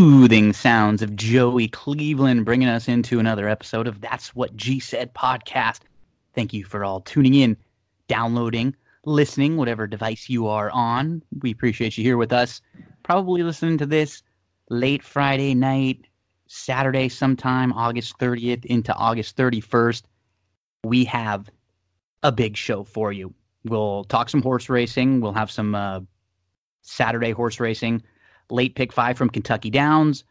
soothing sounds of Joey Cleveland bringing us into another episode of That's What G Said podcast. Thank you for all tuning in, downloading, listening, whatever device you are on. We appreciate you here with us. Probably listening to this late Friday night, Saturday sometime, August 30th into August 31st. We have a big show for you. We'll talk some horse racing. We'll have some uh, Saturday horse racing late pick five from Kentucky Downs,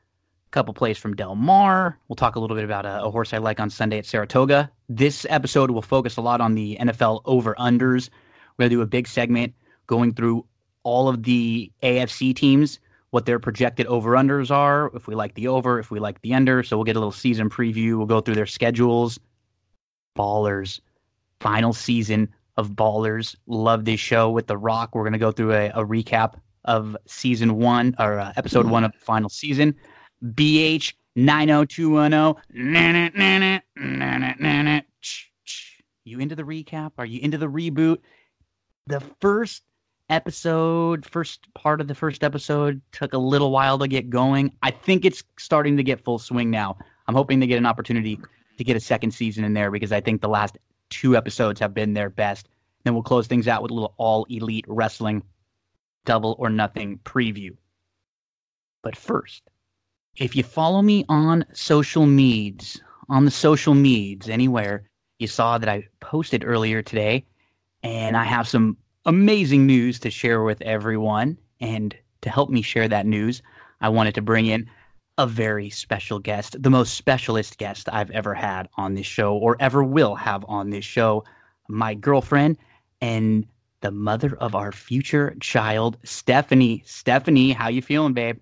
a couple plays from Del Mar. We'll talk a little bit about a, a, horse I like on Sunday at Saratoga. This episode will focus a lot on the NFL over unders. We're going to do a big segment going through all of the AFC teams, what their projected over unders are, if we like the over, if we like the under. So we'll get a little season preview. We'll go through their schedules. Ballers, final season of Ballers. Love this show with The Rock. We're going to go through a, a recap of season one or uh, episode one of the final season. BH 90210. You into the recap? Are you into the reboot? The first episode, first part of the first episode took a little while to get going. I think it's starting to get full swing now. I'm hoping to get an opportunity to get a second season in there because I think the last two episodes have been their best. Then we'll close things out with a little all elite wrestling double or nothing preview. But first, if you follow me on social medias, on the social medias, anywhere, you saw that I posted earlier today, and I have some amazing news to share with everyone. And to help me share that news, I wanted to bring in a very special guest, the most specialist guest I've ever had on this show or ever will have on this show, my girlfriend and the mother of our future child, Stephanie. Stephanie, how you feeling, babe?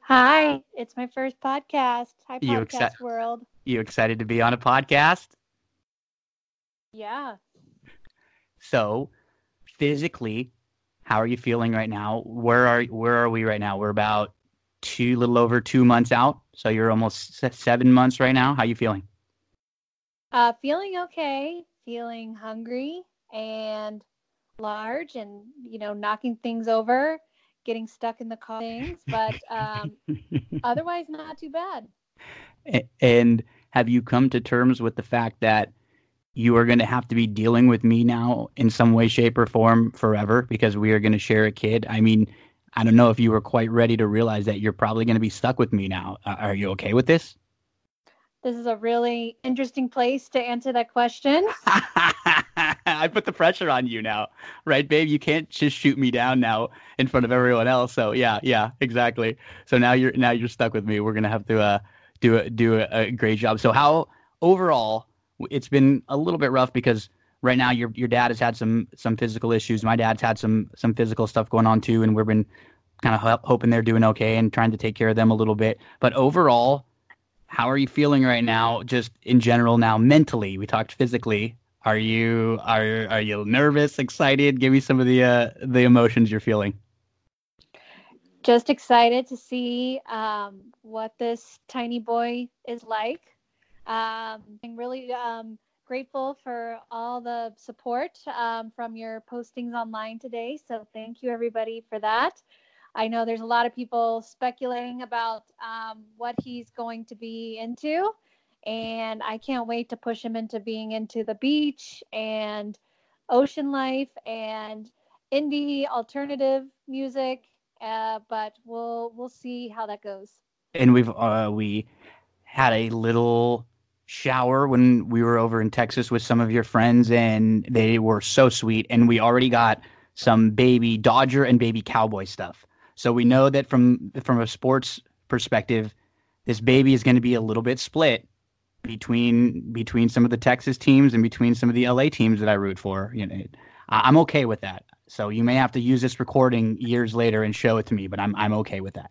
Hi, it's my first podcast. Hi, you podcast exci- world. You excited to be on a podcast? Yeah. So, physically, how are you feeling right now? Where are where are we right now? We're about two, little over two months out. So you're almost seven months right now. How you feeling? Uh, feeling okay. Feeling hungry and large and you know knocking things over getting stuck in the car things but um, otherwise not too bad. And have you come to terms with the fact that you are going to have to be dealing with me now in some way shape or form forever because we are going to share a kid? I mean i don't know if you were quite ready to realize that you're probably going to be stuck with me now. Are you okay with this? This is a really interesting place to answer that question. I put the pressure on you now, right, babe? You can't just shoot me down now in front of everyone else. So yeah, yeah, exactly. So now you're now you're stuck with me. We're gonna have to uh, do a do a, a great job. So how overall, it's been a little bit rough because right now your your dad has had some some physical issues. My dad's had some some physical stuff going on too, and we've been kind of hoping they're doing okay and trying to take care of them a little bit. But overall, how are you feeling right now just in general now mentally we talked physically are you are are you nervous excited? Give me some of the uh the emotions you're feeling. Just excited to see um what this tiny boy is like. Um i'm really um grateful for all the support um, from your postings online today. So thank you everybody for that. I know there's a lot of people speculating about um, what he's going to be into. And I can't wait to push him into being into the beach and ocean life and indie alternative music. Uh, but we'll we'll see how that goes. And we've uh, we had a little shower when we were over in Texas with some of your friends, and they were so sweet. And we already got some baby Dodger and baby Cowboy stuff. So we know that from from a sports perspective, this baby is going to be a little bit split between between some of the Texas teams and between some of the LA teams that I root for. You know, I'm okay with that. So you may have to use this recording years later and show it to me, but I'm I'm okay with that.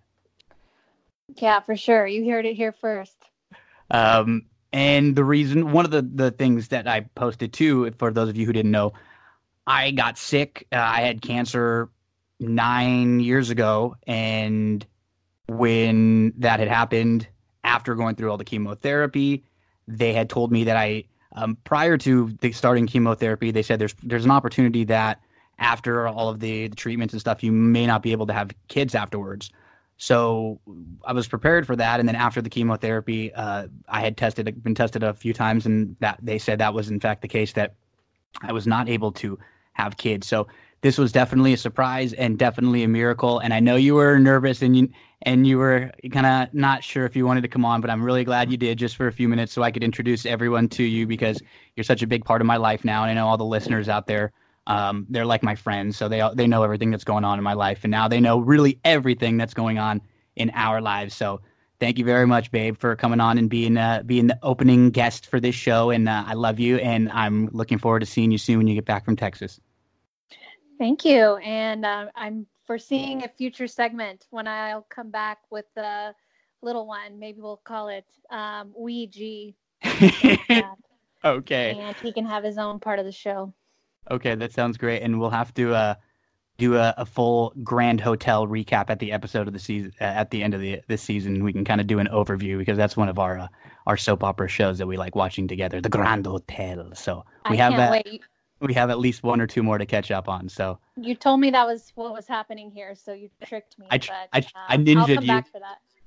Yeah, for sure. You heard it here first. Um, and the reason, one of the the things that I posted too, for those of you who didn't know, I got sick. Uh, I had cancer nine years ago, and when that had happened, after going through all the chemotherapy, they had told me that I, um, prior to the starting chemotherapy, they said there's there's an opportunity that after all of the, the treatments and stuff, you may not be able to have kids afterwards. So I was prepared for that, and then after the chemotherapy, uh, I had tested, been tested a few times, and that they said that was in fact the case that I was not able to have kids. So this was definitely a surprise and definitely a miracle. And I know you were nervous and you and you were kind of not sure if you wanted to come on, but I'm really glad you did just for a few minutes so I could introduce everyone to you because you're such a big part of my life now, and I know all the listeners out there. Um, they're like my friends, so they they know everything that's going on in my life, and now they know really everything that's going on in our lives. So thank you very much, babe, for coming on and being uh, being the opening guest for this show. And uh, I love you, and I'm looking forward to seeing you soon when you get back from Texas. Thank you. And uh, I'm foreseeing a future segment when I'll come back with the little one. Maybe we'll call it um, Ouija. okay. And he can have his own part of the show. Okay, that sounds great. And we'll have to uh, do a, a, full Grand Hotel recap at the episode of the season uh, at the end of the this season. We can kind of do an overview because that's one of our uh, our soap opera shows that we like watching together, the Grand Hotel. So we I have that. Wait we have at least one or two more to catch up on. So you told me that was what was happening here, so you tricked me. I but, I, um, I ninjaed you.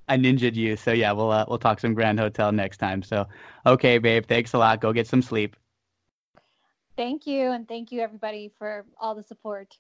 I ninjaed you. So yeah, we'll uh, we'll talk some Grand Hotel next time. So okay, babe, thanks a lot. Go get some sleep. Thank you, and thank you everybody for all the support.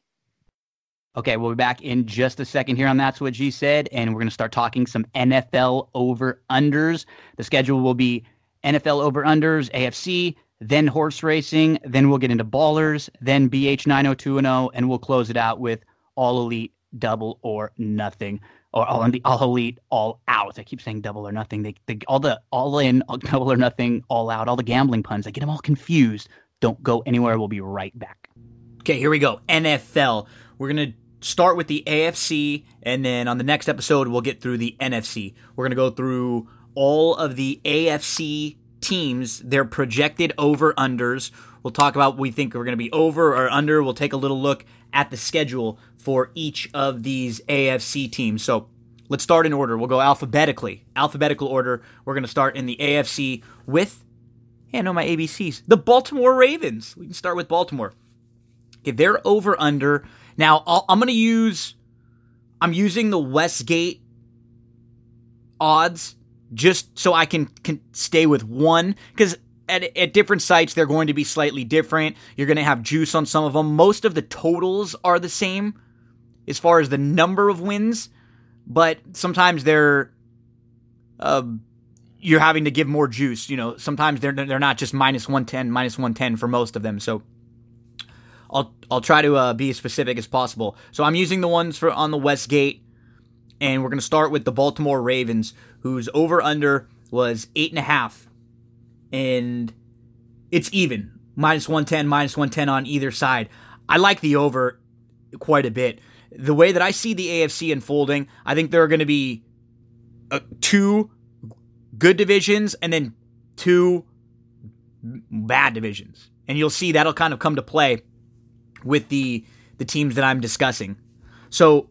Okay, we'll be back in just a second here on That's What G Said, and we're going to start talking some NFL over unders. The schedule will be NFL over unders, AFC, then horse racing, then we'll get into ballers, then BH 90210, and we'll close it out with all elite, double or nothing, or all in the all elite, all out. I keep saying double or nothing. They, they all the all in, all, double or nothing, all out, all the gambling puns. I get them all confused. Don't go anywhere. We'll be right back. Okay, here we go. NFL. We're gonna start with the AFC, and then on the next episode, we'll get through the NFC. We're gonna go through all of the AFC teams, their projected over unders. We'll talk about what we think we're going to be over or under. We'll take a little look at the schedule for each of these AFC teams. So let's start in order. We'll go alphabetically. Alphabetical order. We're going to start in the AFC with, yeah, know my ABCs. The Baltimore Ravens. We can start with Baltimore. Okay, they're over under. Now, i I'm going to use, I'm using the Westgate odds just so I can, can stay with one because at, at different sites they're going to be slightly different. You're going to have juice on some of them. Most of the totals are the same as far as the number of wins, but sometimes they're uh, you're having to give more juice. You know, sometimes they're they're not just minus 110, minus 110 for most of them. So I'll I'll try to uh, be as specific as possible. So I'm using the ones for on the Westgate, and we're going to start with the Baltimore Ravens, whose over under was eight and a half, and it's even minus 110, minus 110 on either side. I like the over quite a bit. The way that I see the AFC unfolding, I think there are going to be uh, two good divisions and then two bad divisions. And you'll see that'll kind of come to play with the the teams that I'm discussing. So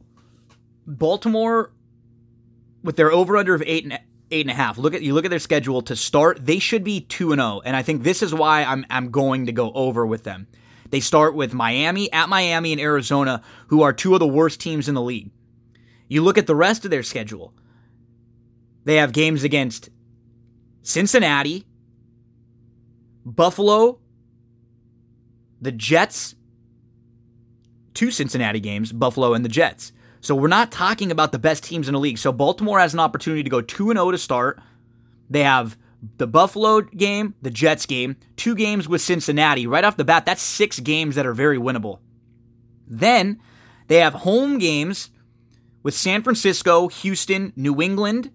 Baltimore with their over under of eight and eight and a half. Look at you look at their schedule to start. They should be two and zero, oh, and I think this is why I'm I'm going to go over with them. They start with Miami at Miami and Arizona, who are two of the worst teams in the league. You look at the rest of their schedule. They have games against Cincinnati, Buffalo, the Jets, two Cincinnati games, Buffalo and the Jets. So we're not talking about the best teams in the league. So Baltimore has an opportunity to go 2 0 to start. They have the Buffalo game, the Jets game, two games with Cincinnati. Right off the bat, that's six games that are very winnable. Then they have home games with San Francisco, Houston, New England,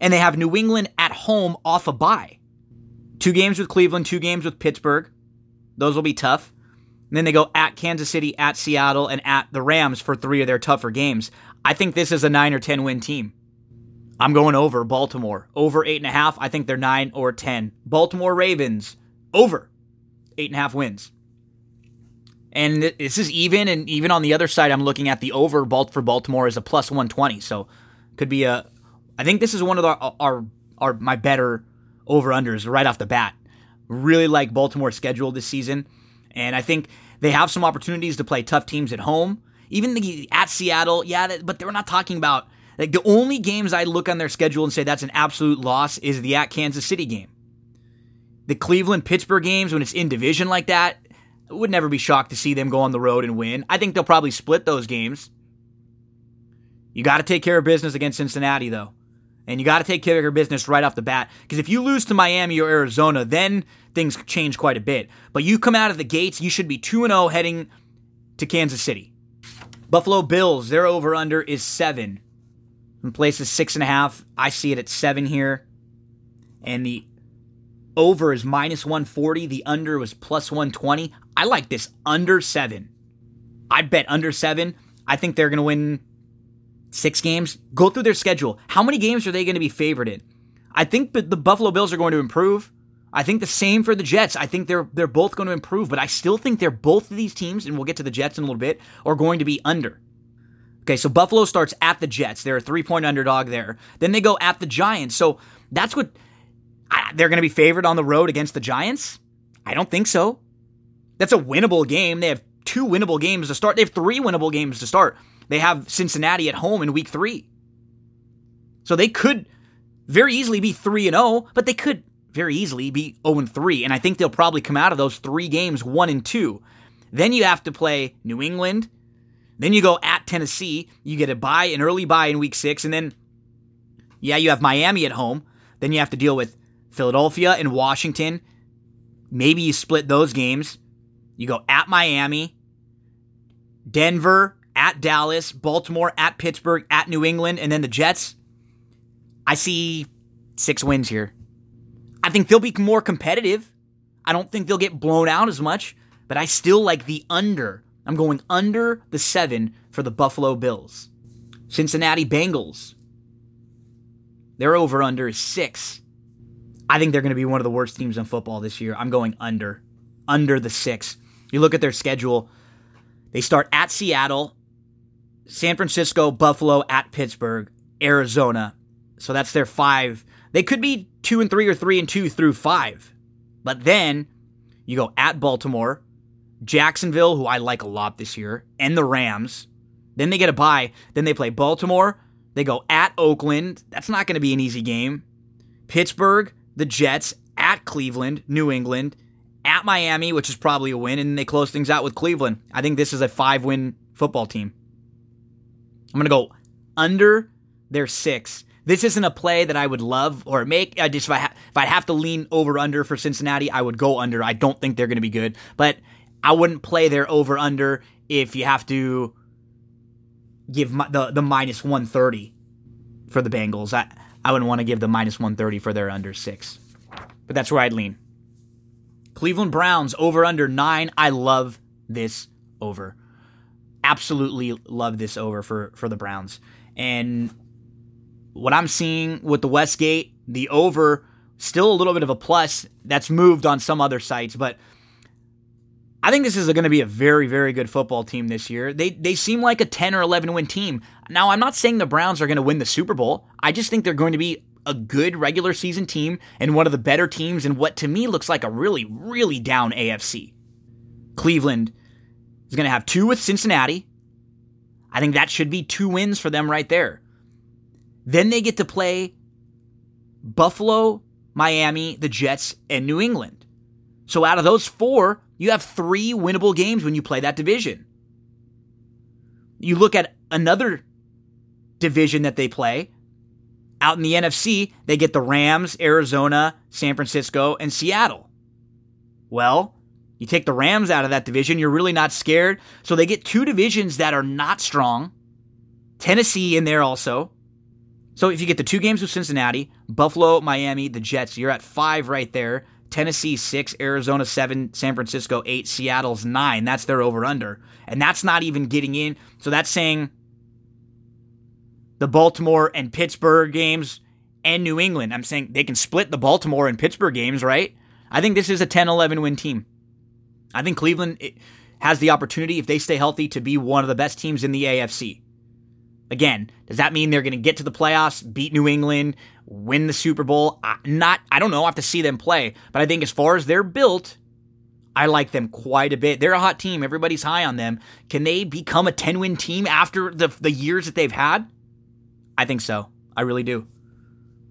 and they have New England at home off a bye. Two games with Cleveland, two games with Pittsburgh. Those will be tough. And then they go at Kansas City, at Seattle, and at the Rams for three of their tougher games. I think this is a nine or 10 win team. I'm going over Baltimore. Over eight and a half. I think they're nine or 10. Baltimore Ravens, over eight and a half wins. And this is even, and even on the other side, I'm looking at the over for Baltimore as a plus 120. So could be a. I think this is one of our our, our my better over unders right off the bat. Really like Baltimore's schedule this season. And I think they have some opportunities to play tough teams at home. even the at Seattle, yeah, but they're not talking about like the only games I look on their schedule and say that's an absolute loss is the at Kansas City game. The Cleveland Pittsburgh games when it's in division like that, would never be shocked to see them go on the road and win. I think they'll probably split those games. You got to take care of business against Cincinnati though. And you got to take care of your business right off the bat. Because if you lose to Miami or Arizona, then things change quite a bit. But you come out of the gates, you should be 2 0 heading to Kansas City. Buffalo Bills, their over under is 7. In place is 6.5. I see it at 7 here. And the over is minus 140. The under was plus 120. I like this under 7. I bet under 7. I think they're going to win six games. Go through their schedule. How many games are they going to be favored in? I think the Buffalo Bills are going to improve. I think the same for the Jets. I think they're they're both going to improve, but I still think they're both of these teams, and we'll get to the Jets in a little bit, are going to be under. Okay, so Buffalo starts at the Jets. They're a three point underdog there. Then they go at the Giants. So that's what I, they're going to be favored on the road against the Giants. I don't think so. That's a winnable game. They have two winnable games to start. They have three winnable games to start. They have Cincinnati at home in week three. So they could very easily be 3 and 0, but they could very easily be 0 and 3. And I think they'll probably come out of those three games 1 and 2. Then you have to play New England. Then you go at Tennessee. You get a bye, an early bye in week six. And then, yeah, you have Miami at home. Then you have to deal with Philadelphia and Washington. Maybe you split those games. You go at Miami, Denver, at Dallas, Baltimore, at Pittsburgh, at New England, and then the Jets. I see six wins here. I think they'll be more competitive. I don't think they'll get blown out as much, but I still like the under. I'm going under the seven for the Buffalo Bills. Cincinnati Bengals. Their over under is six. I think they're going to be one of the worst teams in football this year. I'm going under. Under the six. You look at their schedule, they start at Seattle, San Francisco, Buffalo, at Pittsburgh, Arizona. So that's their five. They could be two and three or three and two through five. But then you go at Baltimore, Jacksonville, who I like a lot this year, and the Rams. Then they get a bye. Then they play Baltimore. They go at Oakland. That's not going to be an easy game. Pittsburgh, the Jets, at Cleveland, New England, at Miami, which is probably a win, and they close things out with Cleveland. I think this is a five win football team. I'm going to go under their six. This isn't a play that I would love or make. I just if I ha- if I have to lean over under for Cincinnati, I would go under. I don't think they're going to be good, but I wouldn't play their over under if you have to give my, the the minus 130 for the Bengals. I I wouldn't want to give the minus 130 for their under 6. But that's where I'd lean. Cleveland Browns over under 9. I love this over absolutely love this over for for the Browns. And what I'm seeing with the Westgate, the over still a little bit of a plus that's moved on some other sites, but I think this is going to be a very, very good football team this year. They they seem like a 10 or 11 win team. Now, I'm not saying the Browns are going to win the Super Bowl. I just think they're going to be a good regular season team and one of the better teams in what to me looks like a really, really down AFC. Cleveland is going to have two with Cincinnati. I think that should be two wins for them right there. Then they get to play Buffalo, Miami, the Jets, and New England. So out of those four, you have three winnable games when you play that division. You look at another division that they play. Out in the NFC, they get the Rams, Arizona, San Francisco, and Seattle. Well, you take the Rams out of that division, you're really not scared. So they get two divisions that are not strong. Tennessee in there also. So if you get the two games with Cincinnati, Buffalo, Miami, the Jets, you're at five right there. Tennessee six, Arizona seven, San Francisco eight, Seattle's nine. That's their over under. And that's not even getting in. So that's saying the Baltimore and Pittsburgh games and New England. I'm saying they can split the Baltimore and Pittsburgh games, right? I think this is a 10 11 win team. I think Cleveland has the opportunity, if they stay healthy, to be one of the best teams in the AFC. Again, does that mean they're going to get to the playoffs, beat New England, win the Super Bowl? not, I don't know. I have to see them play. But I think as far as they're built, I like them quite a bit. They're a hot team. Everybody's high on them. Can they become a 10 win team after the, the years that they've had? I think so. I really do.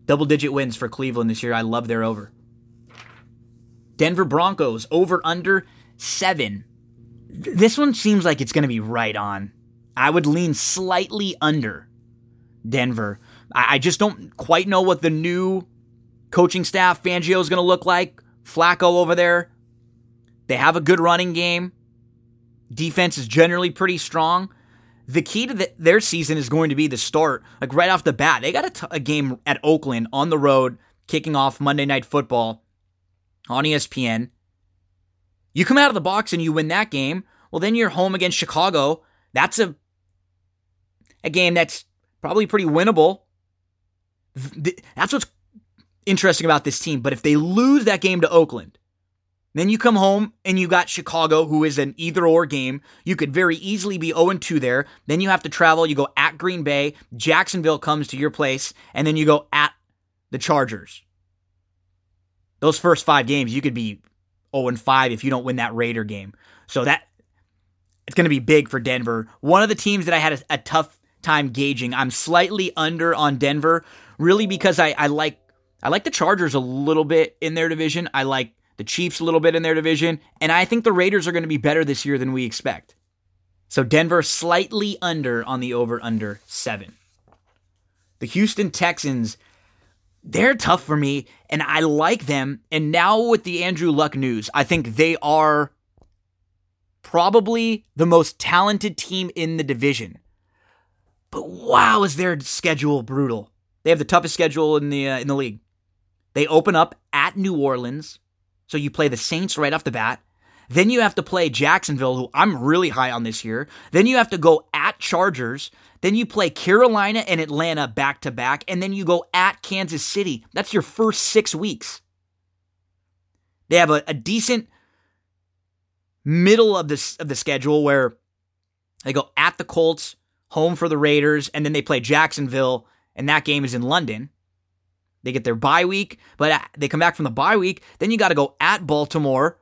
Double digit wins for Cleveland this year. I love their over. Denver Broncos over under seven. This one seems like it's going to be right on. I would lean slightly under Denver. I, I just don't quite know what the new coaching staff Fangio is going to look like. Flacco over there. They have a good running game. Defense is generally pretty strong. The key to the, their season is going to be the start, like right off the bat. They got a, t- a game at Oakland on the road, kicking off Monday Night Football on ESPN. You come out of the box and you win that game. Well, then you're home against Chicago. That's a a game that's probably pretty winnable. That's what's interesting about this team. But if they lose that game to Oakland, then you come home and you got Chicago, who is an either or game. You could very easily be 0 2 there. Then you have to travel. You go at Green Bay. Jacksonville comes to your place. And then you go at the Chargers. Those first five games, you could be 0 and 5 if you don't win that Raider game. So that it's going to be big for Denver. One of the teams that I had a, a tough time gauging. I'm slightly under on Denver, really because I, I like I like the Chargers a little bit in their division. I like the Chiefs a little bit in their division, and I think the Raiders are going to be better this year than we expect. So Denver slightly under on the over under 7. The Houston Texans they're tough for me and I like them. And now with the Andrew Luck news, I think they are probably the most talented team in the division. But wow, is their schedule brutal? They have the toughest schedule in the uh, in the league. They open up at New Orleans, so you play the Saints right off the bat. Then you have to play Jacksonville, who I'm really high on this year. Then you have to go at Chargers. Then you play Carolina and Atlanta back to back, and then you go at Kansas City. That's your first six weeks. They have a, a decent middle of the of the schedule where they go at the Colts, home for the Raiders, and then they play Jacksonville, and that game is in London. They get their bye week, but uh, they come back from the bye week. Then you got to go at Baltimore.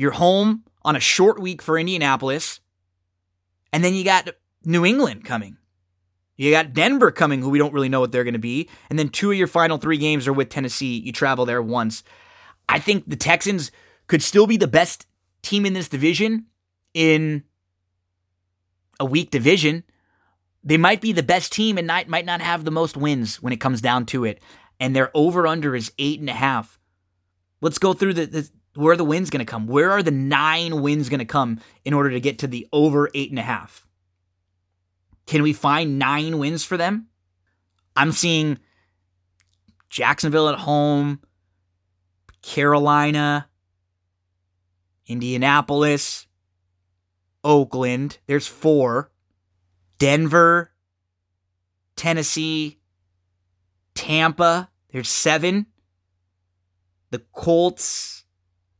You're home on a short week for Indianapolis. And then you got New England coming. You got Denver coming, who we don't really know what they're going to be. And then two of your final three games are with Tennessee. You travel there once. I think the Texans could still be the best team in this division in a weak division. They might be the best team and not, might not have the most wins when it comes down to it. And their over under is eight and a half. Let's go through the, the where are the wins going to come? Where are the nine wins going to come in order to get to the over eight and a half? Can we find nine wins for them? I'm seeing Jacksonville at home, Carolina, Indianapolis, Oakland. There's four. Denver, Tennessee, Tampa. There's seven. The Colts.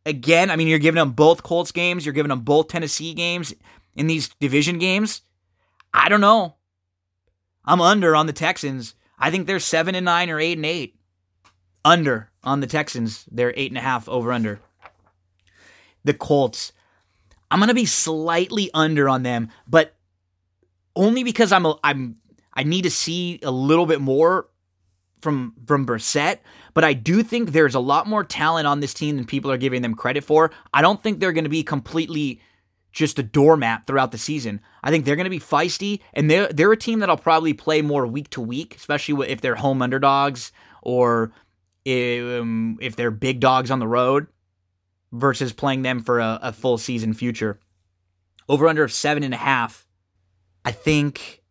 Again, I mean, you're giving them both Colts games. You're giving them both Tennessee games in these division games. I don't know. I'm under on the Texans. I think they're seven and nine or eight and eight. Under on the Texans. They're eight and a half over under. The Colts. I'm gonna be slightly under on them, but only because I'm a, I'm I need to see a little bit more from from Brissett. But I do think there's a lot more talent on this team than people are giving them credit for. I don't think they're going to be completely just a doormat throughout the season. I think they're going to be feisty, and they're they're a team that I'll probably play more week to week, especially if they're home underdogs or if, um, if they're big dogs on the road versus playing them for a, a full season future. Over under of seven and a half I think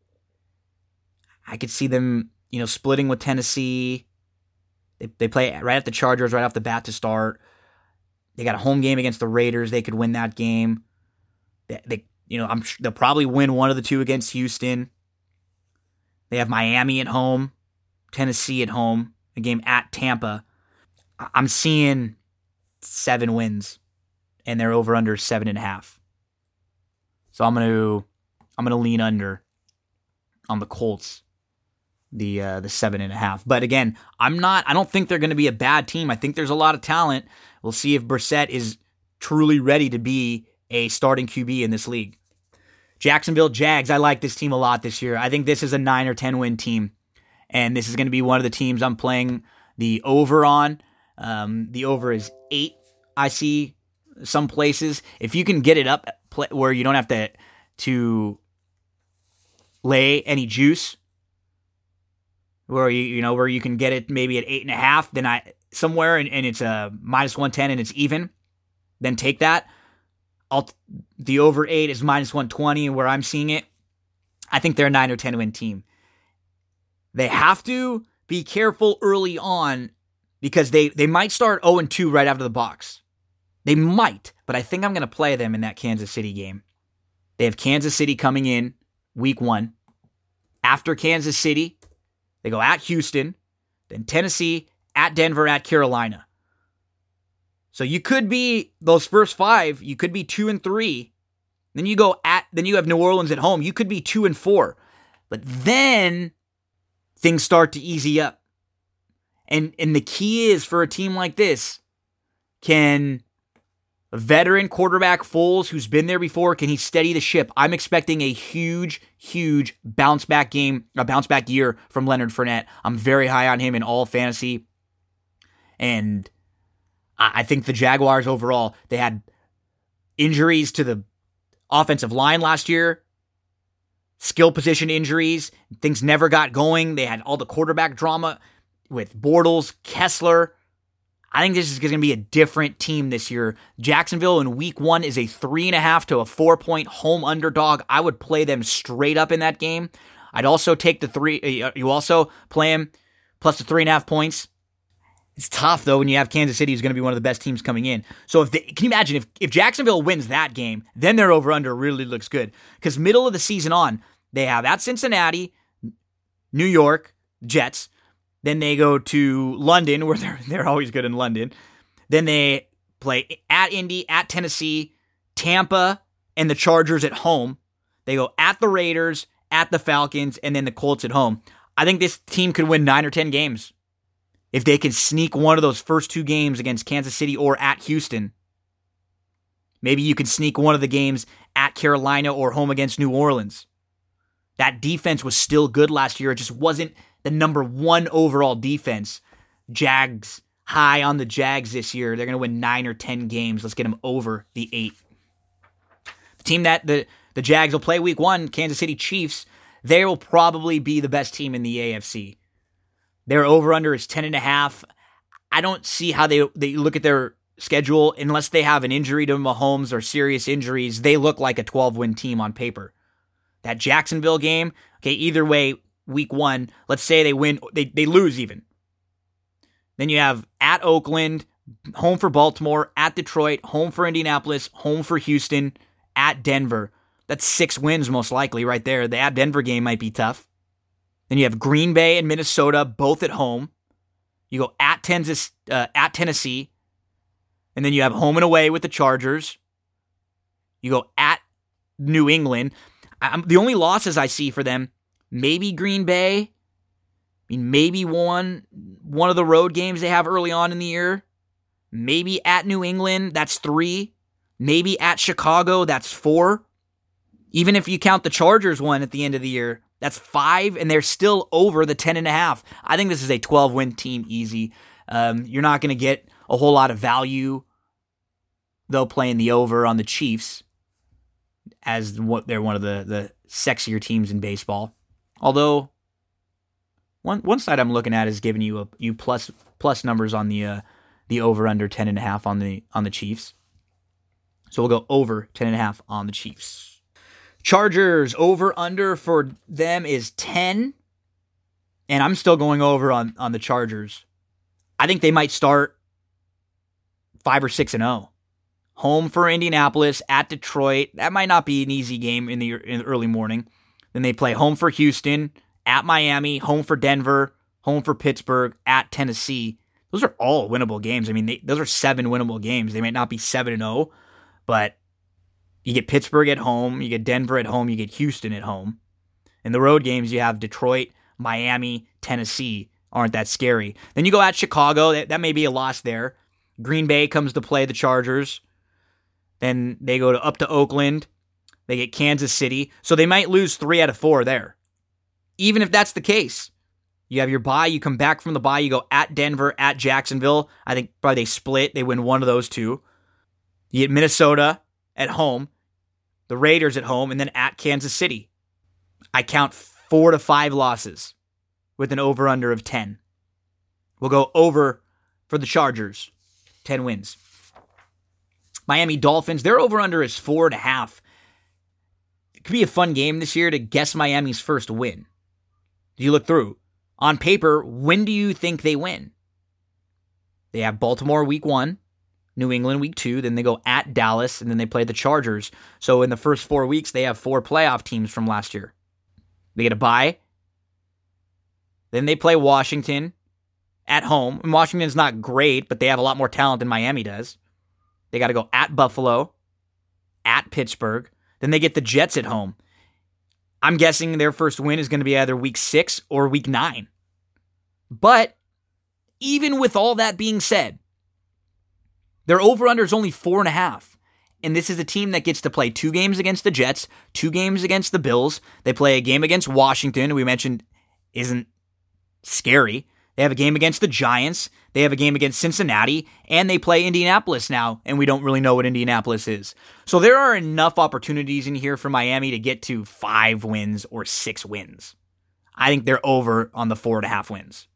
I could see them, you know, splitting with Tennessee. They, they play right at the Chargers right off the bat to start. They got a home game against the Raiders. They could win that game. They, they you know, I'm they'll probably win one of the two against Houston. They have Miami at home, Tennessee at home, a game at Tampa. I'm seeing seven wins, and they're over under seven and a half. So I'm to I'm to lean under on the Colts, the uh, the seven and a half. But again, I'm not. I don't think they're going to be a bad team. I think there's a lot of talent. We'll see if Brissett is truly ready to be a starting QB in this league. Jacksonville Jags, I like this team a lot this year. I think this is a 9 or 10 win team. And this is going to be one of the teams I'm playing the over on. Um, the over is 8, I see some places. If you can get it up where you don't have to to lay any juice, where you you know where you can get it maybe at eight and a half, then I somewhere and, and it's a minus one ten and it's even, then take that. I'll the over eight is minus one twenty where I'm seeing it. I think they're a nine or ten win team. They have to be careful early on because they they might start 0 and 2 right out of the box. They might, but I think I'm going to play them in that Kansas City game. They have Kansas City coming in week 1. After Kansas City, they go at Houston, then Tennessee, at Denver, at Carolina. So you could be those first 5, you could be 2 and 3. Then you go at then you have New Orleans at home. You could be 2 and 4. But then things start to easy up. And and the key is for a team like this, can veteran quarterback Foles, who's been there before, can he steady the ship? I'm expecting a huge, huge bounce back game, a bounce back year from Leonard Fournette. I'm very high on him in all fantasy. And I think the Jaguars overall, they had injuries to the offensive line last year, skill position injuries. Things never got going. They had all the quarterback drama with Bortles, Kessler. I think this is going to be a different team this year. Jacksonville in week one is a three and a half to a four point home underdog. I would play them straight up in that game. I'd also take the three. Uh, you also play them plus the three and a half points. It's tough though when you have Kansas City, who's going to be one of the best teams coming in. So if they, can you imagine if if Jacksonville wins that game, then their over under really looks good because middle of the season on they have at Cincinnati, New York Jets, then they go to London, where they're they're always good in London. Then they play at Indy, at Tennessee, Tampa, and the Chargers at home. They go at the Raiders, at the Falcons, and then the Colts at home. I think this team could win nine or ten games if they can sneak one of those first two games against Kansas City or at Houston. Maybe you can sneak one of the games at Carolina or home against New Orleans. That defense was still good last year. It just wasn't the number one overall defense. Jags high on the Jags this year. They're going to win nine or 10 games. Let's get them over the eight. The team that the, the Jags will play week one, Kansas City Chiefs, they will probably be the best team in the AFC. Their over under is 10.5. I don't see how they, they look at their schedule unless they have an injury to Mahomes or serious injuries. They look like a 12 win team on paper. That Jacksonville game, okay, either way, week one, let's say they win, they, they lose even. Then you have at Oakland, home for Baltimore, at Detroit, home for Indianapolis, home for Houston, at Denver. That's six wins most likely right there. The at Denver game might be tough. Then you have Green Bay and Minnesota both at home. You go at Tennessee, uh, at Tennessee, and then you have home and away with the Chargers. You go at New England. I'm, the only losses I see for them maybe Green Bay. I mean, maybe one one of the road games they have early on in the year. Maybe at New England, that's three. Maybe at Chicago, that's four. Even if you count the Chargers one at the end of the year, that's five, and they're still over the 10 and a half. I think this is a 12 win team easy. Um, you're not going to get a whole lot of value, though, playing the over on the Chiefs, as they're one of the, the sexier teams in baseball. Although one one side I'm looking at is giving you a you plus plus numbers on the uh, the over under ten and a half on the on the Chiefs. So we'll go over ten and a half on the Chiefs. Chargers over under for them is 10 and I'm still going over on on the Chargers. I think they might start 5 or 6 and 0. Home for Indianapolis at Detroit. That might not be an easy game in the, in the early morning. Then they play home for Houston, at Miami, home for Denver, home for Pittsburgh, at Tennessee. Those are all winnable games. I mean, they, those are seven winnable games. They might not be 7 and 0, but you get Pittsburgh at home, you get Denver at home, you get Houston at home. In the road games, you have Detroit, Miami, Tennessee. Aren't that scary? Then you go at Chicago. That, that may be a loss there. Green Bay comes to play the Chargers. Then they go to up to Oakland. They get Kansas City. So they might lose three out of four there. Even if that's the case, you have your bye. You come back from the bye. You go at Denver, at Jacksonville. I think probably they split. They win one of those two. You get Minnesota at home, the Raiders at home, and then at Kansas City. I count four to five losses with an over under of 10. We'll go over for the Chargers, 10 wins. Miami Dolphins, their over under is four and a half. It could be a fun game this year to guess Miami's first win. You look through? On paper, when do you think they win? They have Baltimore week one, New England week two, then they go at Dallas, and then they play the Chargers. So in the first four weeks, they have four playoff teams from last year. They get a bye. Then they play Washington at home. And Washington's not great, but they have a lot more talent than Miami does. They got to go at Buffalo, at Pittsburgh. Then they get the Jets at home. I'm guessing their first win is going to be either week six or week nine. But even with all that being said, their over under is only four and a half. And this is a team that gets to play two games against the Jets, two games against the Bills. They play a game against Washington, we mentioned isn't scary. They have a game against the Giants. They have a game against Cincinnati, and they play Indianapolis now, and we don't really know what Indianapolis is. So there are enough opportunities in here for Miami to get to five wins or six wins. I think they're over on the four and a half wins.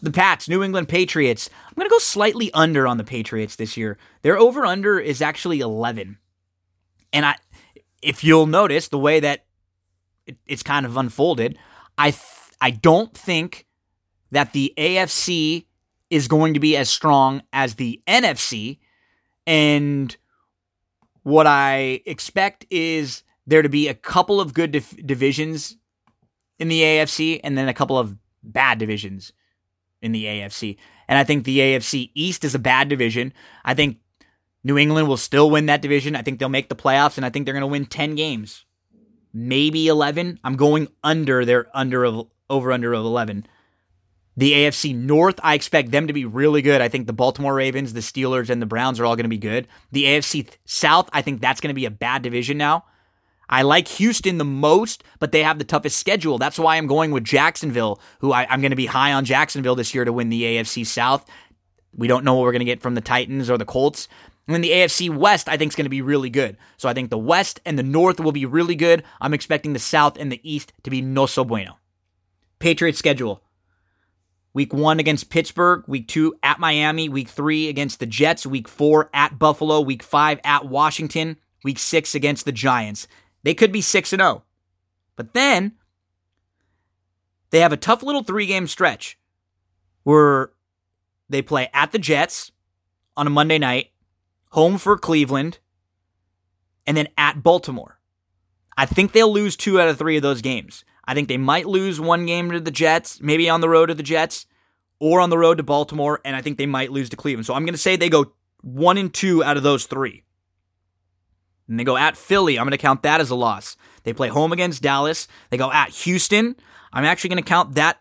The Pats, New England Patriots. I'm going to go slightly under on the Patriots this year. Their over under is actually 11. And I if you'll notice the way that it, it's kind of unfolded, I th- I don't think that the AFC is going to be as strong as the NFC. And what I expect is there to be a couple of good div- divisions in the AFC and then a couple of bad divisions in the AFC. And I think the AFC East is a bad division. I think New England will still win that division. I think they'll make the playoffs and I think they're going to win 10 games. Maybe 11. I'm going under their under of over under of 11. The AFC North, I expect them to be really good. I think the Baltimore Ravens, the Steelers, and the Browns are all going to be good. The AFC South, I think that's going to be a bad division now. I like Houston the most, but they have the toughest schedule. That's why I'm going with Jacksonville, who I, am going to be high on Jacksonville this year to win the AFC South. We don't know what we're going to get from the Titans or the Colts. And then the AFC West, I think, is going to be really good. So I think the West and the North will be really good. I'm expecting the South and the East to be no so bueno. Patriots schedule. Week one against Pittsburgh, week two at Miami, week three against the Jets, week four at Buffalo, week five at Washington, week six against the Giants. They could be 6 and 0. But then they have a tough little three game stretch where they play at the Jets on a Monday night, home for Cleveland, and then at Baltimore. I think they'll lose two out of three of those games. I think they might lose one game to the Jets, maybe on the road to the Jets or on the road to Baltimore, and I think they might lose to Cleveland. So I'm going to say they go one and two out of those three. And they go at Philly. I'm going to count that as a loss. They play home against Dallas. They go at Houston. I'm actually going to count that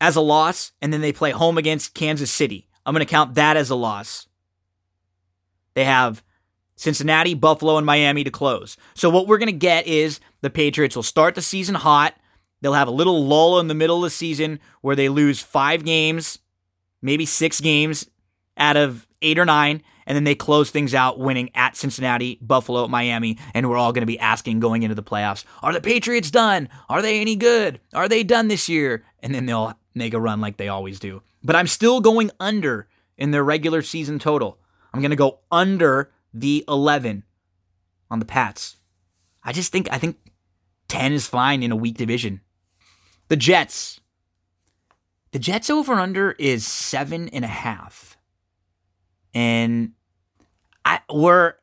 as a loss. And then they play home against Kansas City. I'm going to count that as a loss. They have Cincinnati, Buffalo, and Miami to close. So what we're going to get is the Patriots will start the season hot. They'll have a little lull in the middle of the season where they lose five games, maybe six games out of eight or nine, and then they close things out winning at Cincinnati, Buffalo, Miami, and we're all going to be asking going into the playoffs, are the Patriots done? Are they any good? Are they done this year? And then they'll make a run like they always do. But I'm still going under in their regular season total. I'm going to go under the 11 on the Pats. I just think I think 10 is fine in a weak division. The Jets. The Jets over under is seven and a half. And I were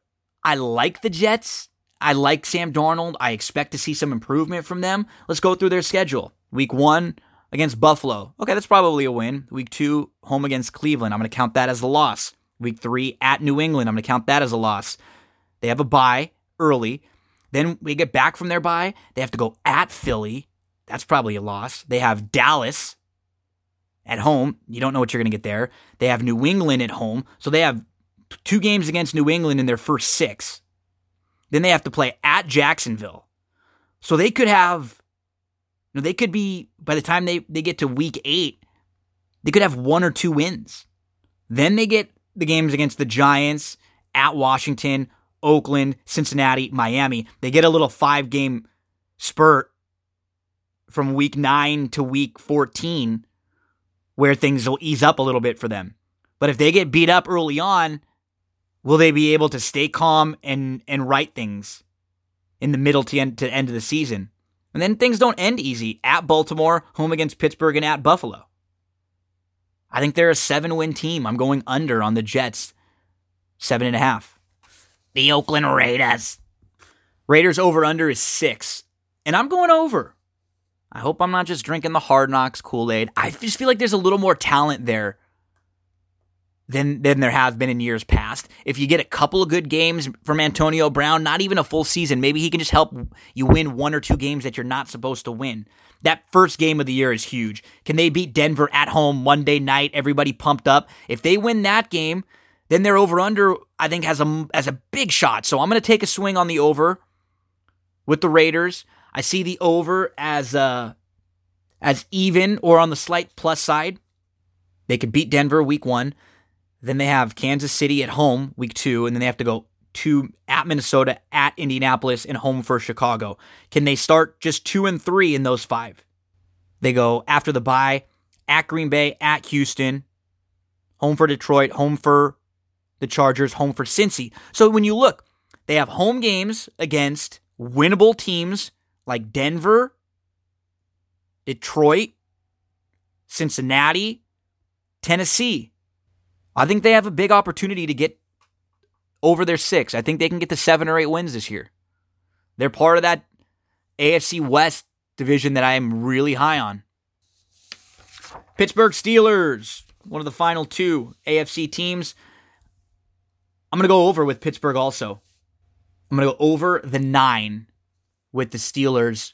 I like the Jets. I like Sam Darnold. I expect to see some improvement from them. Let's go through their schedule. Week one against Buffalo. Okay, that's probably a win. Week two, home against Cleveland. I'm going to count that as a loss. Week three at New England. I'm going to count that as a loss. They have a bye early. Then we get back from their bye. They have to go at Philly. That's probably a loss. They have Dallas at home. You don't know what you're going to get there. They have New England at home. So they have two games against New England in their first six. Then they have to play at Jacksonville. So they could have, you know, they could be, by the time they, they get to week eight, they could have one or two wins. Then they get the games against the Giants, at Washington, Oakland, Cincinnati, Miami. They get a little five game spurt from week nine to week 14 where things will ease up a little bit for them. But if they get beat up early on, will they be able to stay calm and, and right things in the middle to end, to end of the season? And then things don't end easy at Baltimore, home against Pittsburgh, and at Buffalo. I think they're a seven win team. I'm going under on the Jets, seven and a half. The Oakland Raiders. Raiders over under is six. And I'm going over. I hope I'm not just drinking the hard knocks Kool Aid. I just feel like there's a little more talent there than than there has been in years past. If you get a couple of good games from Antonio Brown, not even a full season, maybe he can just help you win one or two games that you're not supposed to win. That first game of the year is huge. Can they beat Denver at home Monday night? Everybody pumped up. If they win that game, then their over under I think has a has a big shot. So I'm going to take a swing on the over with the Raiders. I see the over as uh as even or on the slight plus side. They could beat Denver week 1. Then they have Kansas City at home week 2 and then they have to go to at Minnesota, at Indianapolis, and home for Chicago. Can they start just two and three in those five? They go after the bye at Green Bay, at Houston, home for Detroit, home for the Chargers, home for Cincy. So when you look, they have home games against winnable teams like Denver, Detroit, Cincinnati, Tennessee. I think they have a big opportunity to get over their six. I think they can get to seven or eight wins this year. They're part of that AFC West division that I am really high on. Pittsburgh Steelers, one of the final two AFC teams. I'm going to go over with Pittsburgh also. I'm going to go over the nine with the Steelers.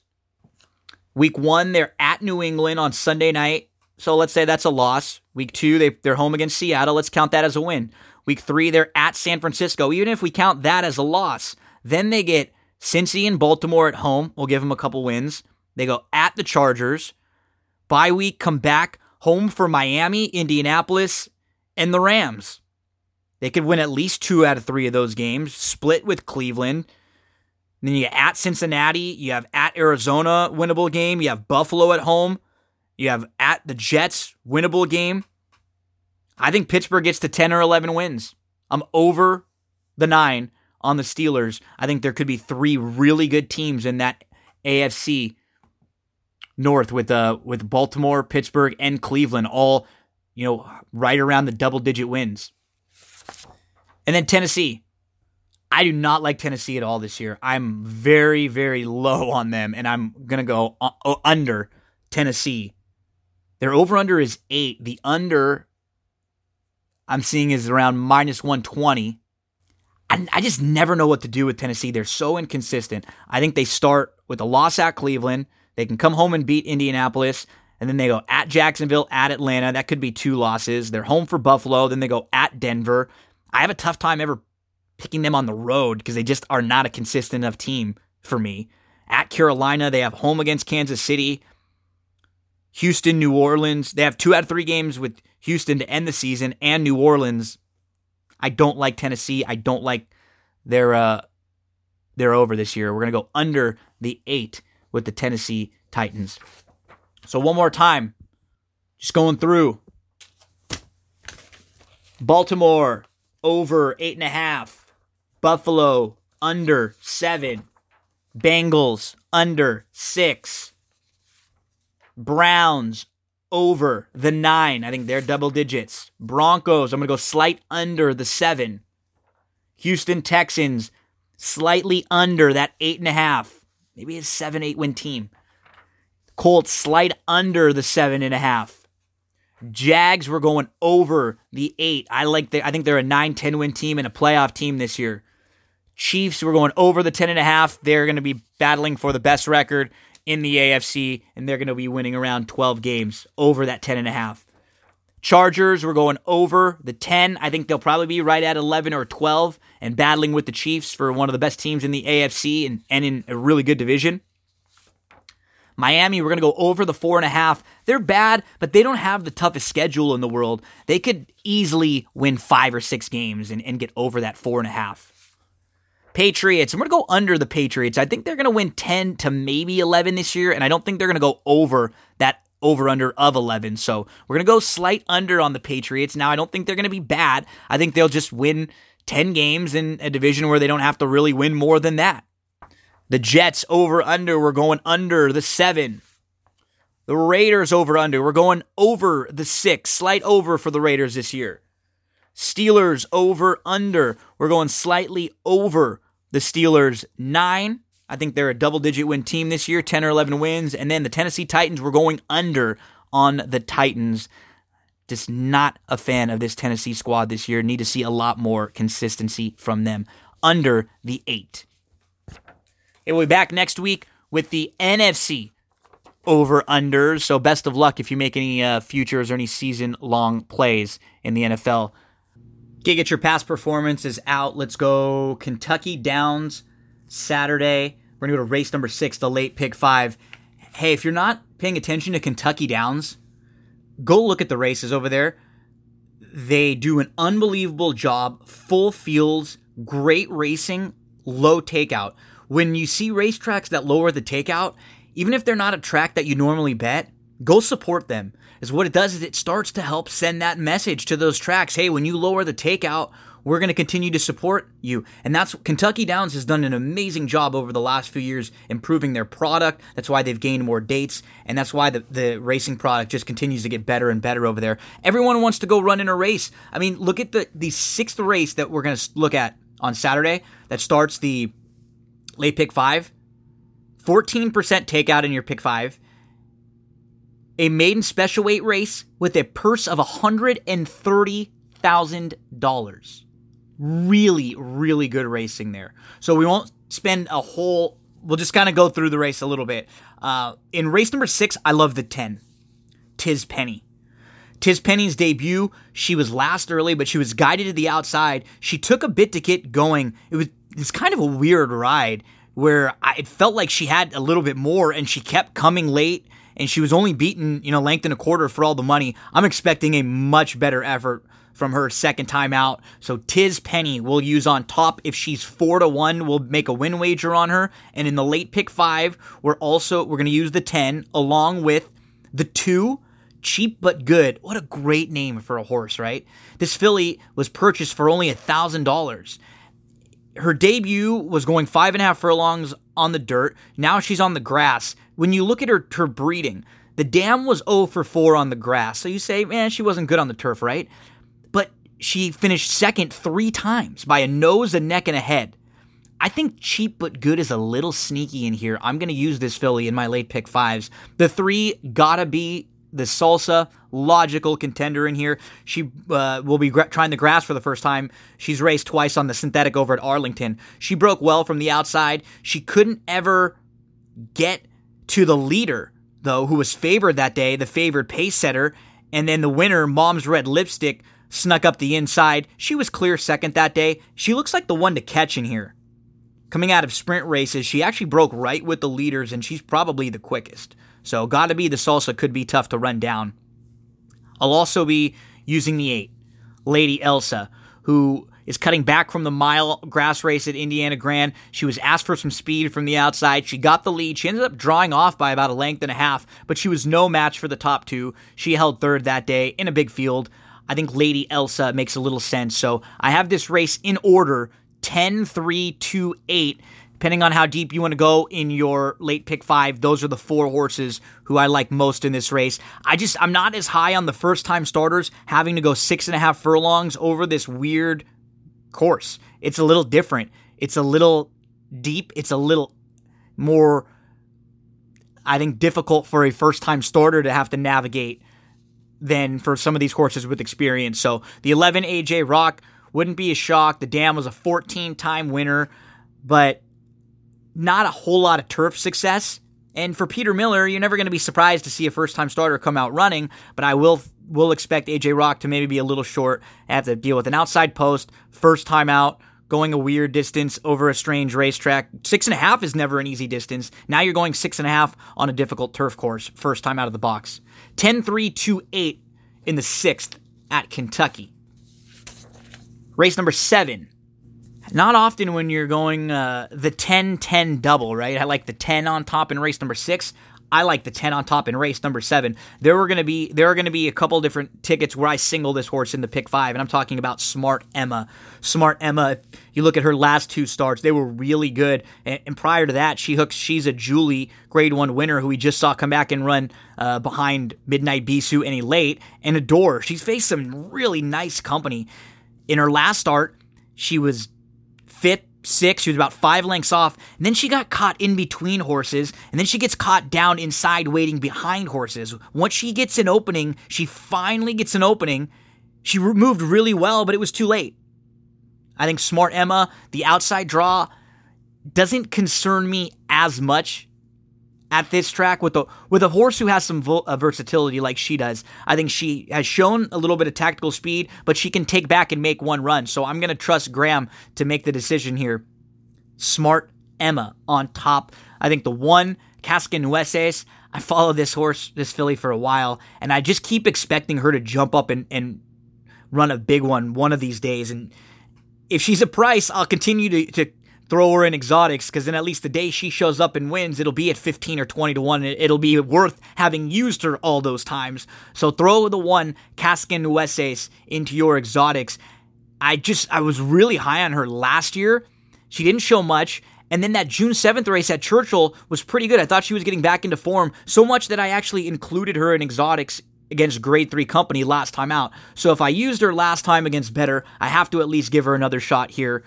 Week one, they're at New England on Sunday night. So let's say that's a loss. Week two, they, they're home against Seattle. Let's count that as a win. Week three, they're at San Francisco. Even if we count that as a loss, then they get Cincy and Baltimore at home. We'll give them a couple wins. They go at the Chargers. Bye week, come back home for Miami, Indianapolis, and the Rams. They could win at least two out of three of those games, split with Cleveland. then you at Cincinnati, you have at Arizona, winnable game. You have Buffalo at home. You have at the Jets, winnable game. I think Pittsburgh gets to 10 or 11 wins. I'm over the nine on the Steelers. I think there could be three really good teams in that AFC North with uh with Baltimore, Pittsburgh, and Cleveland all, you know, right around the double digit wins. And then Tennessee. I do not like Tennessee at all this year. I'm very, very low on them, and I'm gonna go uh, uh, under Tennessee. Their over under is eight. The under I'm seeing is around minus 120. I, I just never know what to do with Tennessee. They're so inconsistent. I think they start with a loss at Cleveland. They can come home and beat Indianapolis. And then they go at Jacksonville, at Atlanta. That could be two losses. They're home for Buffalo. Then they go at Denver. I have a tough time ever picking them on the road because they just are not a consistent enough team for me. At Carolina, they have home against Kansas City. Houston, New Orleans. They have two out of three games with Houston to end the season and New Orleans. I don't like Tennessee. I don't like their uh they're over this year. We're gonna go under the eight with the Tennessee Titans. So one more time, just going through. Baltimore over eight and a half. Buffalo under seven. Bengals under six. Browns over the nine. I think they're double digits. Broncos, I'm going to go slight under the seven. Houston Texans, slightly under that eight and a half. Maybe a seven, eight win team. Colts, slight under the seven and a half. Jags, we're going over the eight. I like the, I think they're a 9 10 win team and a playoff team this year. Chiefs, we're going over the 10 and a half. They're going to be battling for the best record in the AFC, and they're going to be winning around 12 games over that 10 and a half. Chargers, we're going over the 10. I think they'll probably be right at 11 or 12 and battling with the Chiefs for one of the best teams in the AFC and, and in a really good division. Miami, we're going to go over the four and a half. They're bad, but they don't have the toughest schedule in the world. They could easily win five or six games and, and get over that four and a half. Patriots, I'm going to go under the Patriots. I think they're going to win 10 to maybe 11 this year, and I don't think they're going to go over that over under of 11. So we're going to go slight under on the Patriots. Now, I don't think they're going to be bad. I think they'll just win 10 games in a division where they don't have to really win more than that. The Jets over under, we're going under the seven. The Raiders over under, we're going over the six, slight over for the Raiders this year. Steelers over under, we're going slightly over the Steelers nine. I think they're a double digit win team this year, 10 or 11 wins. And then the Tennessee Titans, we're going under on the Titans. Just not a fan of this Tennessee squad this year. Need to see a lot more consistency from them. Under the eight. We'll be back next week with the NFC over unders. So best of luck if you make any uh, futures or any season long plays in the NFL. Get, get your past performances out. Let's go Kentucky Downs Saturday. We're going to go to race number six, the late pick five. Hey, if you're not paying attention to Kentucky Downs, go look at the races over there. They do an unbelievable job, full fields, great racing, low takeout. When you see racetracks that lower the takeout, even if they're not a track that you normally bet, go support them. Is what it does is it starts to help send that message to those tracks. Hey, when you lower the takeout, we're going to continue to support you. And that's Kentucky Downs has done an amazing job over the last few years improving their product. That's why they've gained more dates. And that's why the, the racing product just continues to get better and better over there. Everyone wants to go run in a race. I mean, look at the, the sixth race that we're going to look at on Saturday that starts the late pick five. 14% takeout in your pick five a maiden special weight race with a purse of $130,000 really, really good racing there. So we won't spend a whole. We'll just kind of go through the race a little bit. Uh, in race number six, I love the 10. Tiz Penny. Tiz Penny's debut, she was last early, but she was guided to the outside. She took a bit to get going. It was it's kind of a weird ride where I, it felt like she had a little bit more and she kept coming late and she was only beaten, you know, length and a quarter for all the money. I'm expecting a much better effort from her second time out. So Tiz Penny we'll use on top. If she's four to one, we'll make a win wager on her. And in the late pick five, we're also we're gonna use the ten along with the two. Cheap but good. What a great name for a horse, right? This filly was purchased for only a thousand dollars. Her debut was going five and a half furlongs on the dirt. Now she's on the grass. When you look at her her breeding, the dam was 0 for 4 on the grass. So you say, man, she wasn't good on the turf, right? But she finished second three times by a nose, a neck, and a head. I think cheap but good is a little sneaky in here. I'm going to use this filly in my late pick fives. The three gotta be the salsa logical contender in here. She uh, will be gra- trying the grass for the first time. She's raced twice on the synthetic over at Arlington. She broke well from the outside. She couldn't ever get to the leader though, who was favored that day, the favored pace setter, and then the winner, Mom's Red Lipstick, snuck up the inside. She was clear second that day. She looks like the one to catch in here. Coming out of sprint races, she actually broke right with the leaders, and she's probably the quickest. So, gotta be the salsa could be tough to run down. I'll also be using the eight, Lady Elsa, who is cutting back from the mile grass race at Indiana Grand. She was asked for some speed from the outside. She got the lead. She ended up drawing off by about a length and a half, but she was no match for the top two. She held third that day in a big field. I think Lady Elsa makes a little sense. So I have this race in order 10, 3, 2, 8. Depending on how deep you want to go in your late pick five, those are the four horses who I like most in this race. I just, I'm not as high on the first time starters having to go six and a half furlongs over this weird course. It's a little different. It's a little deep. It's a little more, I think, difficult for a first time starter to have to navigate than for some of these horses with experience. So the 11 AJ Rock wouldn't be a shock. The Dam was a 14 time winner, but not a whole lot of turf success. And for Peter Miller, you're never going to be surprised to see a first time starter come out running, but I will we'll expect AJ Rock to maybe be a little short, I have to deal with an outside post, first time out, going a weird distance over a strange racetrack. Six and a half is never an easy distance. Now you're going six and a half on a difficult turf course, first time out of the box. 10 3 2 8 in the sixth at Kentucky. Race number seven. Not often when you're going uh, the 10 10 double, right? I like the 10 on top in race number six. I like the 10 on top in race number seven. There were to be there are going to be a couple different tickets where I single this horse in the pick five, and I'm talking about Smart Emma. Smart Emma. You look at her last two starts; they were really good. And, and prior to that, she hooks. She's a Julie Grade One winner who we just saw come back and run uh, behind Midnight Bisou any late and Adore. She's faced some really nice company in her last start. She was fifth six. She was about five lengths off. And then she got caught in between horses. And then she gets caught down inside waiting behind horses. Once she gets an opening, she finally gets an opening. She moved really well, but it was too late. I think Smart Emma, the outside draw, doesn't concern me as much at this track with a with a horse who has some uh, versatility like she does. I think she has shown a little bit of tactical speed, but she can take back and make one run. So I'm going to trust Graham to make the decision here. Smart Emma on top. I think the one Cascanueces. I follow this horse, this filly for a while, and I just keep expecting her to jump up and, and run a big one one of these days. And if she's a price, I'll continue to, to throw her in exotics because then at least the day she shows up and wins, it'll be at 15 or 20 to 1. It'll be worth having used her all those times. So throw the one Cascanueces into your exotics. I just, I was really high on her last year. She didn't show much. And then that June 7th race at Churchill was pretty good. I thought she was getting back into form so much that I actually included her in exotics against grade 3 company last time out. So if I used her last time against better, I have to at least give her another shot here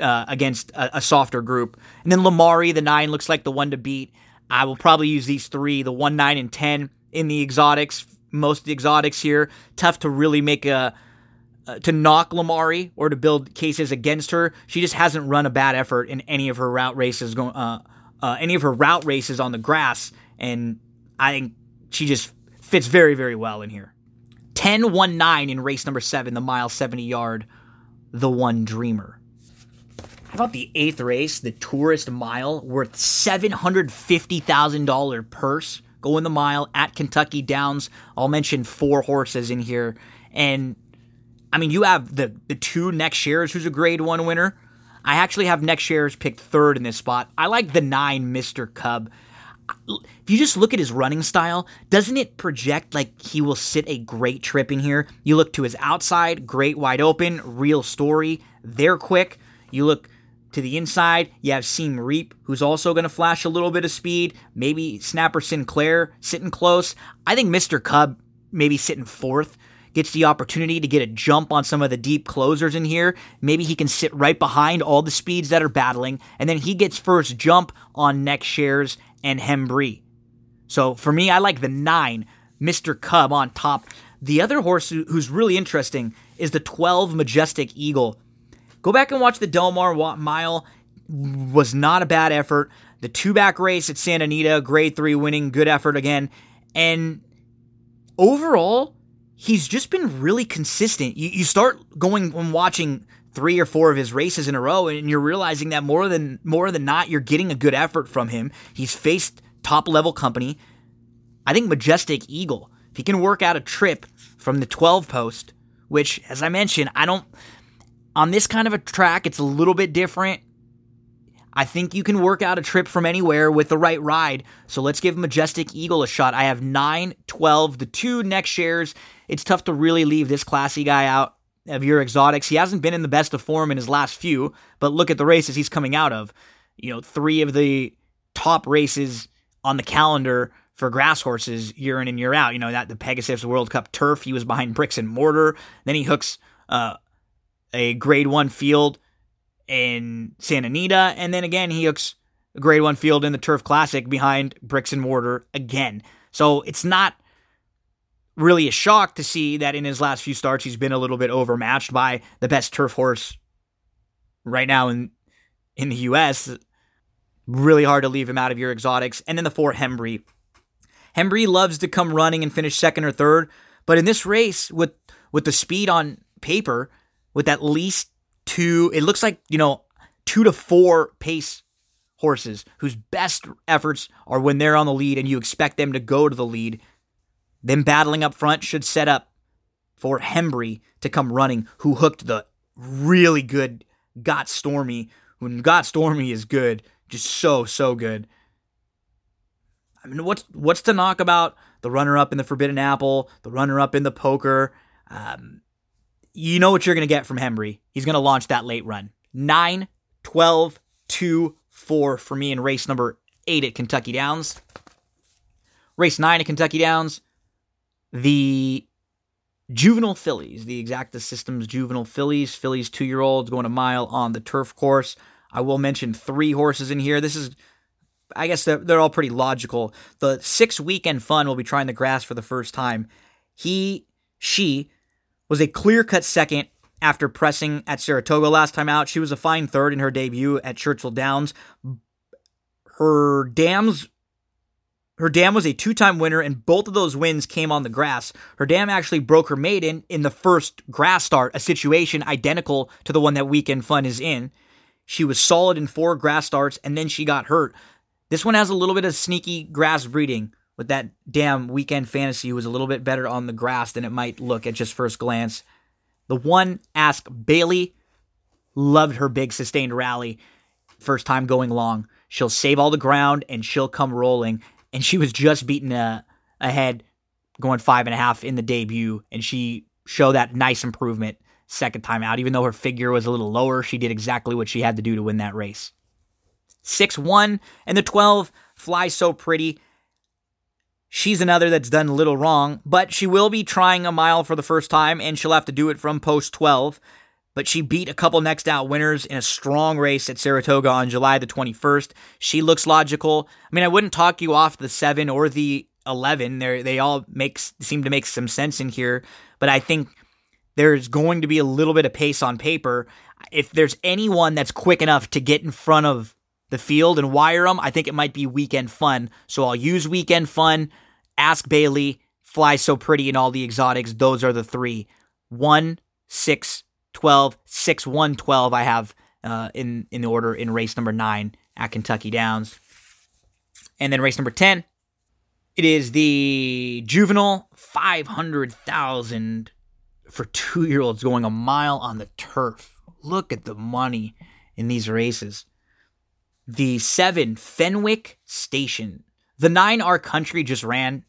uh, against a, a, softer group. And then Lamari, the nine, looks like the one to beat. I will probably use these three, the one, nine, and ten in the exotics. Most of the exotics here, tough to really make a uh, to knock Lamari or to build cases against her. She just hasn't run a bad effort in any of her route races going uh, uh, any of her route races on the grass, and I think she just fits very very well in here. 10 1 9 in race number 7, the mile 70 yard, the one dreamer. About the eighth race, the Tourist Mile, worth $750,000 purse? Going the mile at Kentucky Downs. I'll mention four horses in here. And I mean, you have the, the two next shares, who's a grade one winner. I actually have next shares picked third in this spot. I like the nine, Mr. Cub. If you just look at his running style, doesn't it project like he will sit a great trip in here? You look to his outside, great wide open, real story. They're quick. You look to the inside, you have Seam Reap, who's also going to flash a little bit of speed. Maybe Snapper Sinclair sitting close. I think Mr. Cub maybe sitting fourth gets the opportunity to get a jump on some of the deep closers in here. Maybe he can sit right behind all the speeds that are battling, and then he gets first jump on next shares and Hembree. So for me, I like the nine, Mr. Cub on top. The other horse who's really interesting is the 12 Majestic Eagle. Go back and watch the Del Mar Mile. Was not a bad effort. The two back race at Santa Anita, grade three winning, good effort again. And overall, he's just been really consistent. You, you start going and watching three or four of his races in a row, and you're realizing that more than more than not, you're getting a good effort from him. He's faced top level company. I think Majestic Eagle, if he can work out a trip from the 12 post, which, as I mentioned, I don't on this kind of a track, it's a little bit different. I think you can work out a trip from anywhere with the right ride. So let's give Majestic Eagle a shot. I have 9, 12, the two next shares. It's tough to really leave this classy guy out of your exotics. He hasn't been in the best of form in his last few, but look at the races he's coming out of. You know, three of the top races on the calendar for grass horses year in and year out. You know, that the Pegasus World Cup turf, he was behind bricks and mortar. Then he hooks uh, a grade one field in Santa Anita, and then again he hooks a grade one field in the Turf Classic behind bricks and mortar again. So it's not really a shock to see that in his last few starts he's been a little bit overmatched by the best turf horse right now in in the US. Really hard to leave him out of your exotics. And then the four Hembree. Hembree loves to come running and finish second or third, But in this race, with with the speed on paper, with at least two, it looks like you know two to four pace horses whose best efforts are when they're on the lead and you expect them to go to the lead. Them battling up front should set up for Hembree to come running, who hooked the really good Got Stormy. When Got Stormy is good, just so so good. I mean, what's what's to knock about the runner up in the Forbidden Apple, the runner up in the Poker? Um, you know what you're going to get from Hembree. He's going to launch that late run. 9, 12, 2, 4 for me in race number 8 at Kentucky Downs. Race 9 at Kentucky Downs. The juvenile fillies, the Exacta Systems juvenile fillies, fillies two year olds going a mile on the turf course. I will mention three horses in here. This is I guess they're, they're all pretty logical. The six weekend fun will be trying the grass for the first time. He, she was a clear cut second after pressing at Saratoga last time out. She was a fine third in her debut at Churchill Downs. Her dams her dam was a two time winner, and both of those wins came on the grass. Her dam actually broke her maiden in the first grass start, a situation identical to the one that Weekend Fun is in. She was solid in four grass starts, and then she got hurt. This one has a little bit of sneaky grass breeding with that damn weekend fantasy was a little bit better on the grass than it might look at just first glance. The one Ask Bailey loved her big sustained rally first time going long. She'll save all the ground and she'll come rolling. And she was just beaten uh, ahead going five and a half in the debut, and she showed that nice improvement second time out. Even though her figure was a little lower, she did exactly what she had to do to win that race. 6 1, and the 12 fly so pretty. She's another that's done a little wrong, but she will be trying a mile for the first time, and she'll have to do it from post 12. But she beat a couple next out winners in a strong race at Saratoga on July the 21st. She looks logical. I mean, I wouldn't talk you off the 7 or the 11. They they all make seem to make some sense in here, but I think there's going to be a little bit of pace on paper. If there's anyone that's quick enough to get in front of the field and wire them, I think it might be Weekend Fun. So I'll use Weekend Fun, Ask Bailey, Fly So Pretty, and all the exotics. Those are the three. 1, 6, 12, 6, 1, 12 I have uh, in, in the order in race number 9 at Kentucky Downs. And then race number 10, it is the juvenile 500,000 for two year olds going a mile on the turf. Look at the money in these races the seven Fenwick Station. The nine Our Country just ran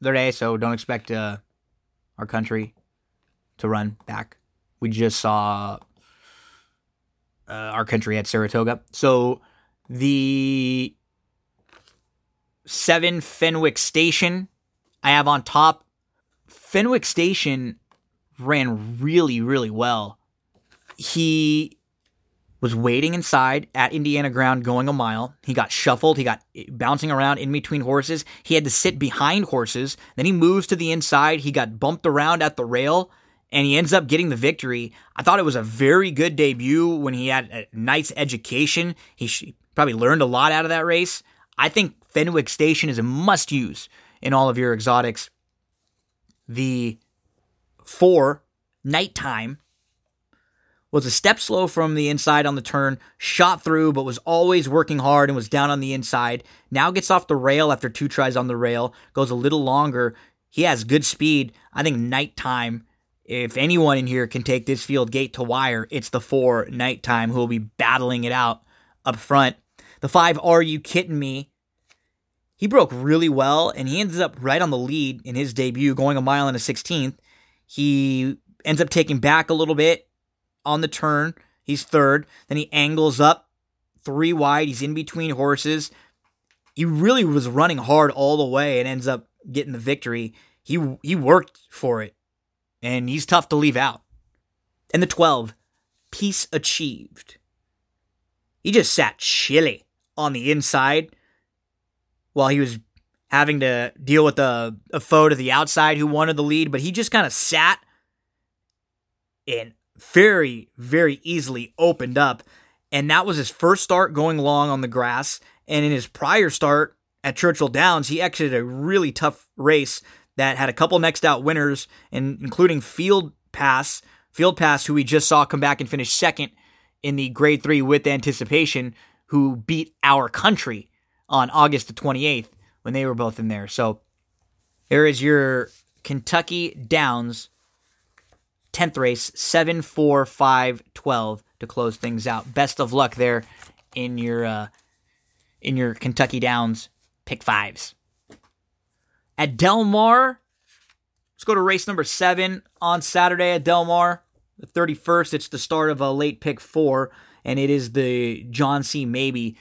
their day, so don't expect uh, Our Country to run back. We just saw uh, Our Country at Saratoga. So the seven Fenwick Station I have on top. Fenwick Station ran really, really well. He was waiting inside at Indiana Grand going a mile. He got shuffled. He got bouncing around in between horses. He had to sit behind horses. Then he moves to the inside. He got bumped around at the rail and he ends up getting the victory. I thought it was a very good debut when he had a nice education. He probably learned a lot out of that race. I think Fenwick Station is a must use in all of your exotics. The four, nighttime, was a step slow from the inside on the turn, shot through, but was always working hard and was down on the inside. Now gets off the rail after two tries on the rail, goes a little longer. He has good speed. I think nighttime, if anyone in here can take this field gate to wire, it's the four nighttime who will be battling it out up front. The five, Are You Kidding Me? He broke really well and he ends up right on the lead in his debut, going a mile and a 16th. He ends up taking back a little bit on the turn. He's third. Then he angles up three wide. He's in between horses. He really was running hard all the way and ends up getting the victory. He he worked for it, and he's tough to leave out. And the twelve, peace achieved. He just sat chilly on the inside while he was having to deal with a, a foe to the outside who wanted the lead, but he just kind of sat and very, very easily opened up. And that was his first start going long on the grass. And in his prior start at Churchill Downs, he exited a really tough race that had a couple next out winners, and including Field Pass, Field Pass, who we just saw come back and finish second in the Grade Three with anticipation, who beat our country on August the 28th when they were both in there. So there is your Kentucky Downs 10th race, 7 4 5 12 to close things out. Best of luck there in your uh, in your Kentucky Downs pick fives. At Del Mar, let's go to race number seven on Saturday at Del Mar, the 31st. It's the start of a late pick four, and it is the John C. Mabee.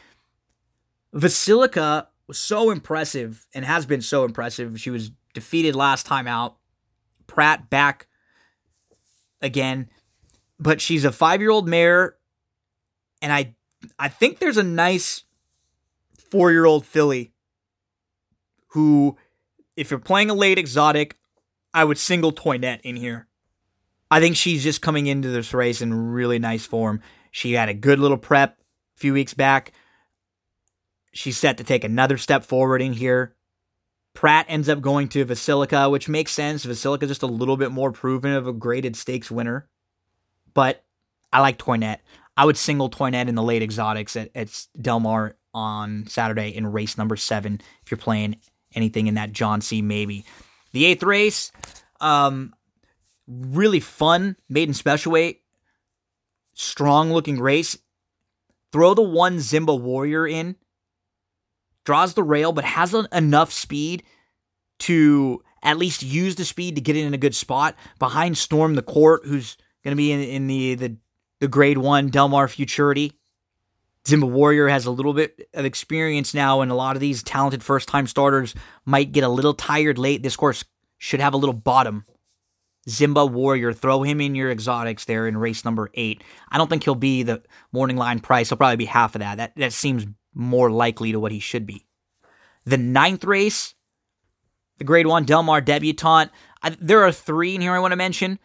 Vasilika was so impressive and has been so impressive. She was defeated last time out. Prat back again, but she's a five year old mare, and I I think there's a nice four year old filly who, if you're playing a late exotic, I would single Toinette in here. I think she's just coming into this race in really nice form. She had a good little prep a few weeks back. She's set to take another step forward in here. Prat ends up going to Vasilika, which makes sense. Vasilika just a little bit more proven of a graded stakes winner. But I like Toinette. I would single Toinette in the late exotics at, at Del Mar on Saturday in race number seven if you're playing anything in that John C. Mabee. The eighth race, um, really fun, maiden special weight, strong looking race. Throw the one Zimba Warrior in, draws the rail, but has enough speed to at least use the speed to get in a good spot behind Storm the Court, who's going to be in, in the, the the Grade One Del Mar Futurity. Zimba Warrior has a little bit of experience now, and a lot of these talented first time starters might get a little tired late. This course should have a little bottom. Zimba Warrior, throw him in your exotics there in race number eight. I don't think he'll be the morning line price. He'll probably be half of that. That that seems more likely to what he should be. The ninth race, the Grade One Del Mar Debutante. I, there are three in here I want to mention.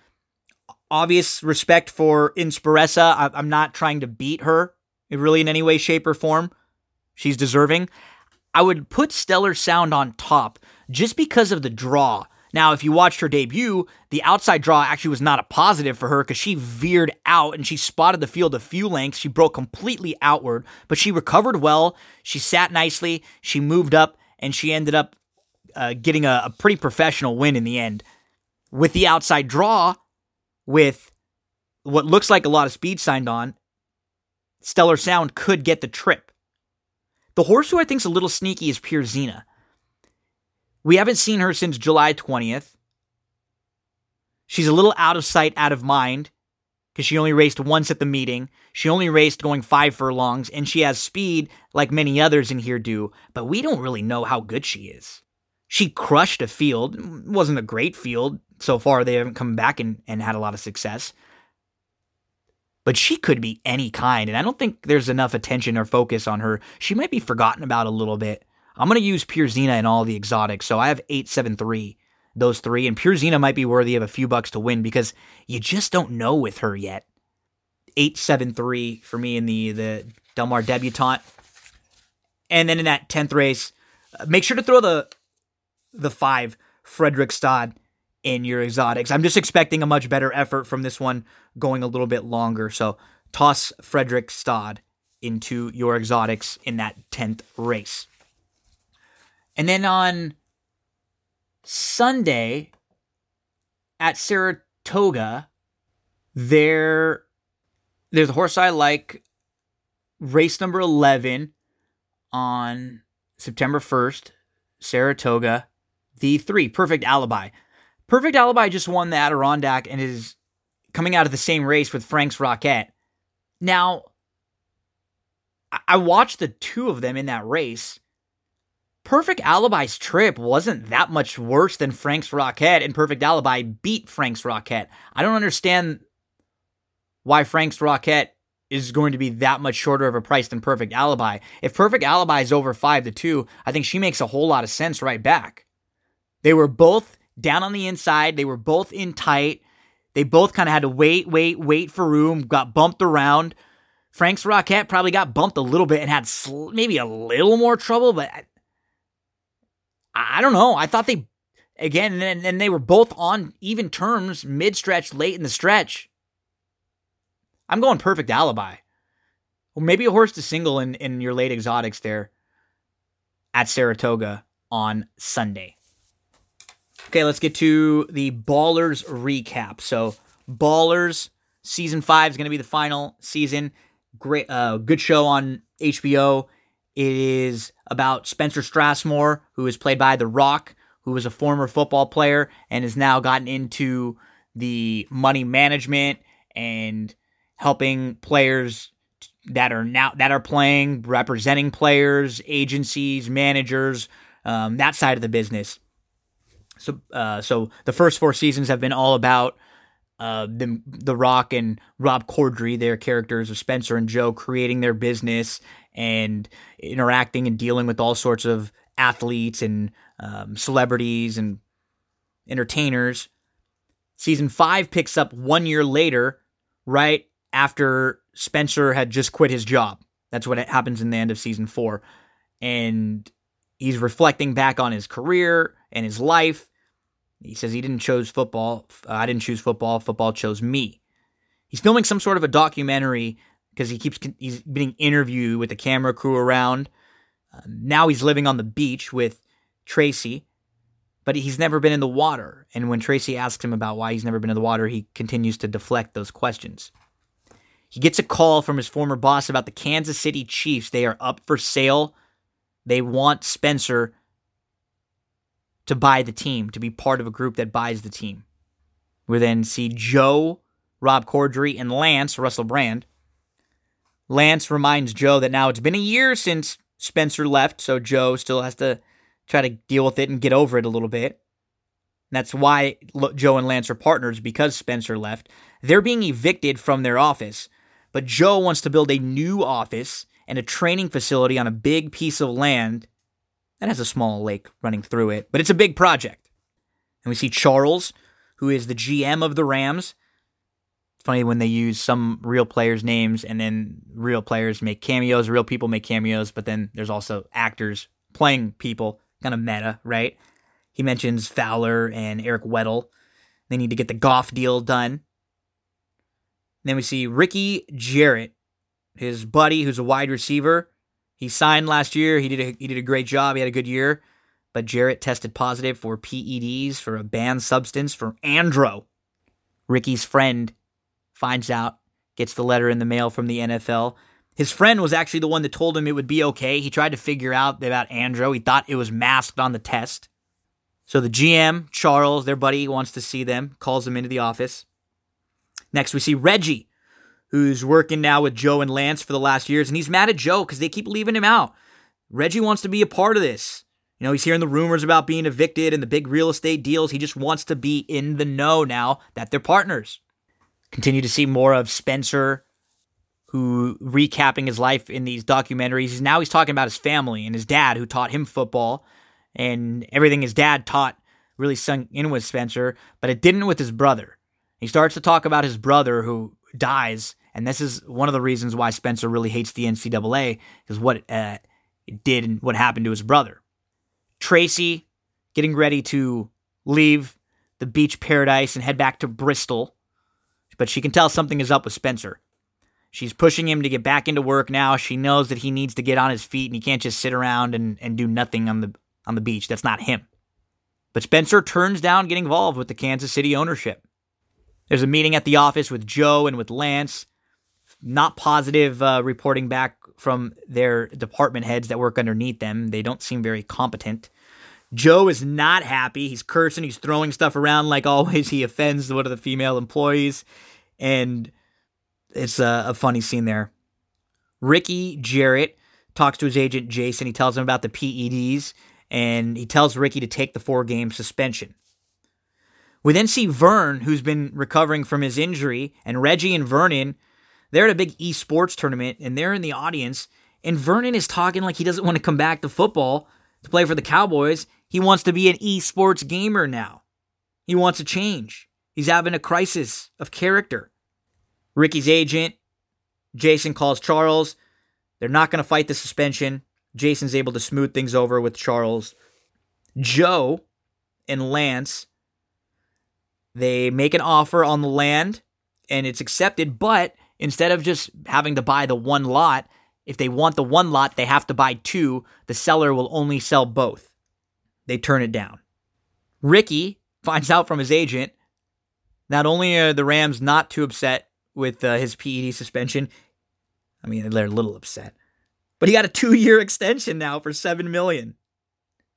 Obvious respect for Inspiressa. I, I'm not trying to beat her really in any way, shape, or form. She's deserving. I would put Stellar Sound on top just because of the draw. Now, if you watched her debut, the outside draw actually was not a positive for her because she veered out and she spotted the field a few lengths. She broke completely outward, but she recovered well. She sat nicely. She moved up and she ended up uh, getting a, a pretty professional win in the end. With the outside draw, with what looks like a lot of speed signed on, Stellar Sound could get the trip. The horse who I think is a little sneaky is Pierzina. We haven't seen her since July 20th. She's a little out of sight, out of mind, because she only raced once at the meeting. She only raced going five furlongs, and she has speed like many others in here do, but we don't really know how good she is. She crushed a field. It wasn't a great field. So far, they haven't come back and, and had a lot of success but she could be any kind. And I don't think there's enough attention or focus on her. She might be forgotten about a little bit. I'm going to use Pierzina in all the exotics. So I have 873, those three. And Pierzina might be worthy of a few bucks to win because you just don't know with her yet. 873 for me in the, the Del Mar debutante. And then in that 10th race, uh, make sure to throw the the five Fredrikstad in your exotics. I'm just expecting a much better effort from this one going a little bit longer. So toss Fredrikstad into your exotics in that 10th race. And then on Sunday at Saratoga, there there's a horse I like, race number 11 on September 1st, Saratoga, the three, perfect alibi. Perfect Alibi just won the Adirondack and is coming out of the same race with Frank's Rocket. Now, I watched the two of them in that race. Perfect Alibi's trip wasn't that much worse than Frank's Rocket, and Perfect Alibi beat Frank's Rocket. I don't understand why Frank's Rocket is going to be that much shorter of a price than Perfect Alibi. If Perfect Alibi is over 5 to 2, I think she makes a whole lot of sense right back. They were both down on the inside. They were both in tight. They both kind of had to wait, wait, wait for room, got bumped around. Frank's Rocket probably got bumped a little bit and had sl- maybe a little more trouble, but I, don't know. I thought they, again, and then they were both on even terms mid stretch, late in the stretch. I'm going perfect alibi. Well, maybe a horse to single in, in your late exotics there at Saratoga on Sunday. Okay, let's get to the Ballers recap. So, Ballers season five is going to be the final season. Great, uh, good show on HBO. It is about Spencer Strasmore, who is played by The Rock, who was a former football player and has now gotten into the money management and helping players that are now that are playing, representing players, agencies, managers, um, that side of the business. So, uh, so the first four seasons have been all about uh, the the Rock and Rob Corddry, their characters of Spencer and Joe, creating their business and interacting and dealing with all sorts of athletes and um, celebrities and entertainers. Season five picks up one year later, right after Spencer had just quit his job. That's what happens in the end of season four. And he's reflecting back on his career and his life. He says he didn't choose football. I didn't choose football. Football chose me. He's filming some sort of a documentary because he keeps he's being interviewed with the camera crew around. Uh, now he's living on the beach with Tracy, but he's never been in the water. And when Tracy asks him about why he's never been in the water, he continues to deflect those questions. He gets a call from his former boss about the Kansas City Chiefs. They are up for sale. They want Spencer to buy the team, to be part of a group that buys the team. We then see Joe, Rob Corddry, and Lance, Russell Brand. Lance reminds Joe that now it's been a year since Spencer left, so Joe still has to try to deal with it and get over it a little bit. That's why Joe and Lance are partners because Spencer left. They're being evicted from their office. But Joe wants to build a new office and a training facility on a big piece of land that has a small lake running through it, but it's a big project. And we see Charles, who is the GM of the Rams. It's funny when they use some real players' names and then real players make cameos, real people make cameos, but then there's also actors playing people, kind of meta, right? He mentions Fowler and Eric Weddle. They need to get the Goff deal done. Then we see Ricky Jerret, his buddy who's a wide receiver. He signed last year. He did a, he did a great job. He had a good year. But Jerret tested positive for PEDs for a banned substance for andro. Ricky's friend finds out, gets the letter in the mail from the NFL. His friend was actually the one that told him it would be okay. He tried to figure out about andro. He thought it was masked on the test. So the GM, Charles, their buddy, wants to see them, calls them into the office. Next, we see Reggie, who's working now with Joe and Lance for the last years, and he's mad at Joe because they keep leaving him out. Reggie wants to be a part of this. You know, he's hearing the rumors about being evicted and the big real estate deals. He just wants to be in the know now that they're partners. Continue to see more of Spencer, who recapping his life in these documentaries. Now he's talking about his family and his dad, who taught him football, and everything his dad taught really sunk in with Spencer, but it didn't with his brother. He starts to talk about his brother who dies, and this is one of the reasons why Spencer really hates the NCAA is what uh, it did and what happened to his brother. Tracy getting ready to leave the beach paradise and head back to Bristol, but she can tell something is up with Spencer. She's pushing him to get back into work now. She knows that he needs to get on his feet and he can't just sit around and, and do nothing on the on the beach. That's not him. But Spencer turns down getting involved with the Kansas City ownership. There's a meeting at the office with Joe and with Lance. Not positive uh, reporting back from their department heads that work underneath them. They don't seem very competent. Joe is not happy. He's cursing. He's throwing stuff around like always. He offends one of the female employees. And it's a, a funny scene there. Ricky Jerret talks to his agent Jason. He tells him about the PEDs and he tells Ricky to take the four game suspension. We then see Vern, who's been recovering from his injury, and Reggie and Vernon. They're at a big esports tournament, and they're in the audience. And Vernon is talking like he doesn't want to come back to football to play for the Cowboys. He wants to be an esports gamer now. He wants a change. He's having a crisis of character. Ricky's agent, Jason, calls Charles. They're not going to fight the suspension. Jason's able to smooth things over with Charles. Joe and Lance. They make an offer on the land and it's accepted, but instead of just having to buy the one lot, if they want the one lot, they have to buy two. The seller will only sell both. They turn it down. Ricky finds out from his agent not only are the Rams not too upset with uh, his PED suspension, I mean, they're a little upset, but he got a two year extension now for 7 million.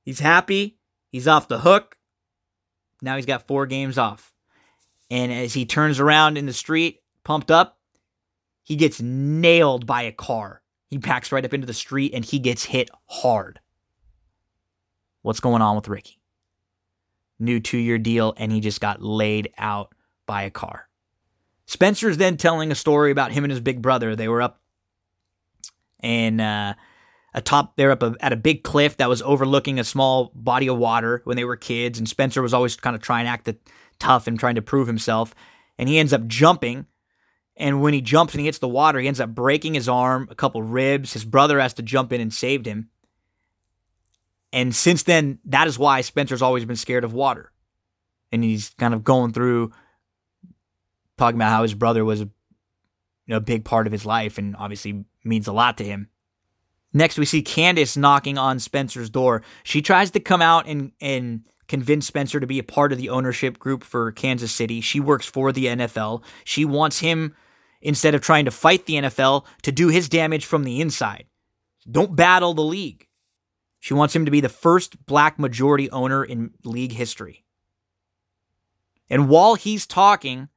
He's happy. He's off the hook. Now he's got four games off. And as he turns around in the street, pumped up, he gets nailed by a car. He backs right up into the street and he gets hit hard. What's going on with Ricky? New two year deal, and he just got laid out by a car. Spencer's then telling a story about him and his big brother. They were up and uh, atop they're up a, at a big cliff that was overlooking a small body of water when they were kids and spencer was always kind of trying to act tough and trying to prove himself and he ends up jumping and when he jumps and he hits the water he ends up breaking his arm a couple ribs his brother has to jump in and saved him and since then that is why spencer's always been scared of water and he's kind of going through talking about how his brother was a, you know, big part of his life and obviously means a lot to him Next, we see Candace knocking on Spencer's door. She tries to come out and, and convince Spencer to be a part of the ownership group for Kansas City. She works for the NFL. She wants him, instead of trying to fight the NFL, to do his damage from the inside. Don't battle the league. She wants him to be the first black majority owner in league history. And while he's talking,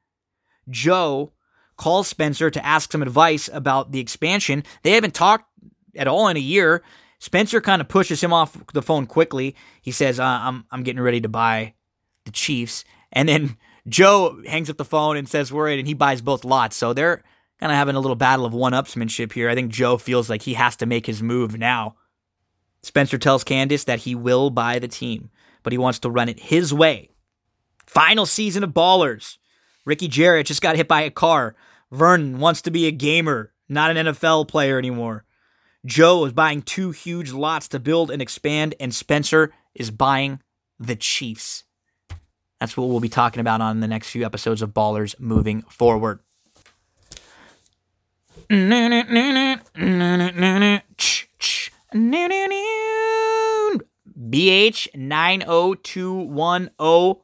Joe calls Spencer to ask some advice about the expansion. They haven't talked at all in a year. Spencer kind of pushes him off the phone quickly. He says, uh, "I'm I'm getting ready to buy the Chiefs," and then Joe hangs up the phone and says, "We're in," and he buys both lots. So they're kind of having a little battle of one-upsmanship here. I think Joe feels like he has to make his move now. Spencer tells Candace that he will buy the team, but he wants to run it his way. Final season of Ballers. Ricky Jerret just got hit by a car. Vernon wants to be a gamer, not an NFL player anymore. Joe is buying two huge lots to build and expand, and Spencer is buying the Chiefs. That's what we'll be talking about on the next few episodes of Ballers moving forward. BH 90210.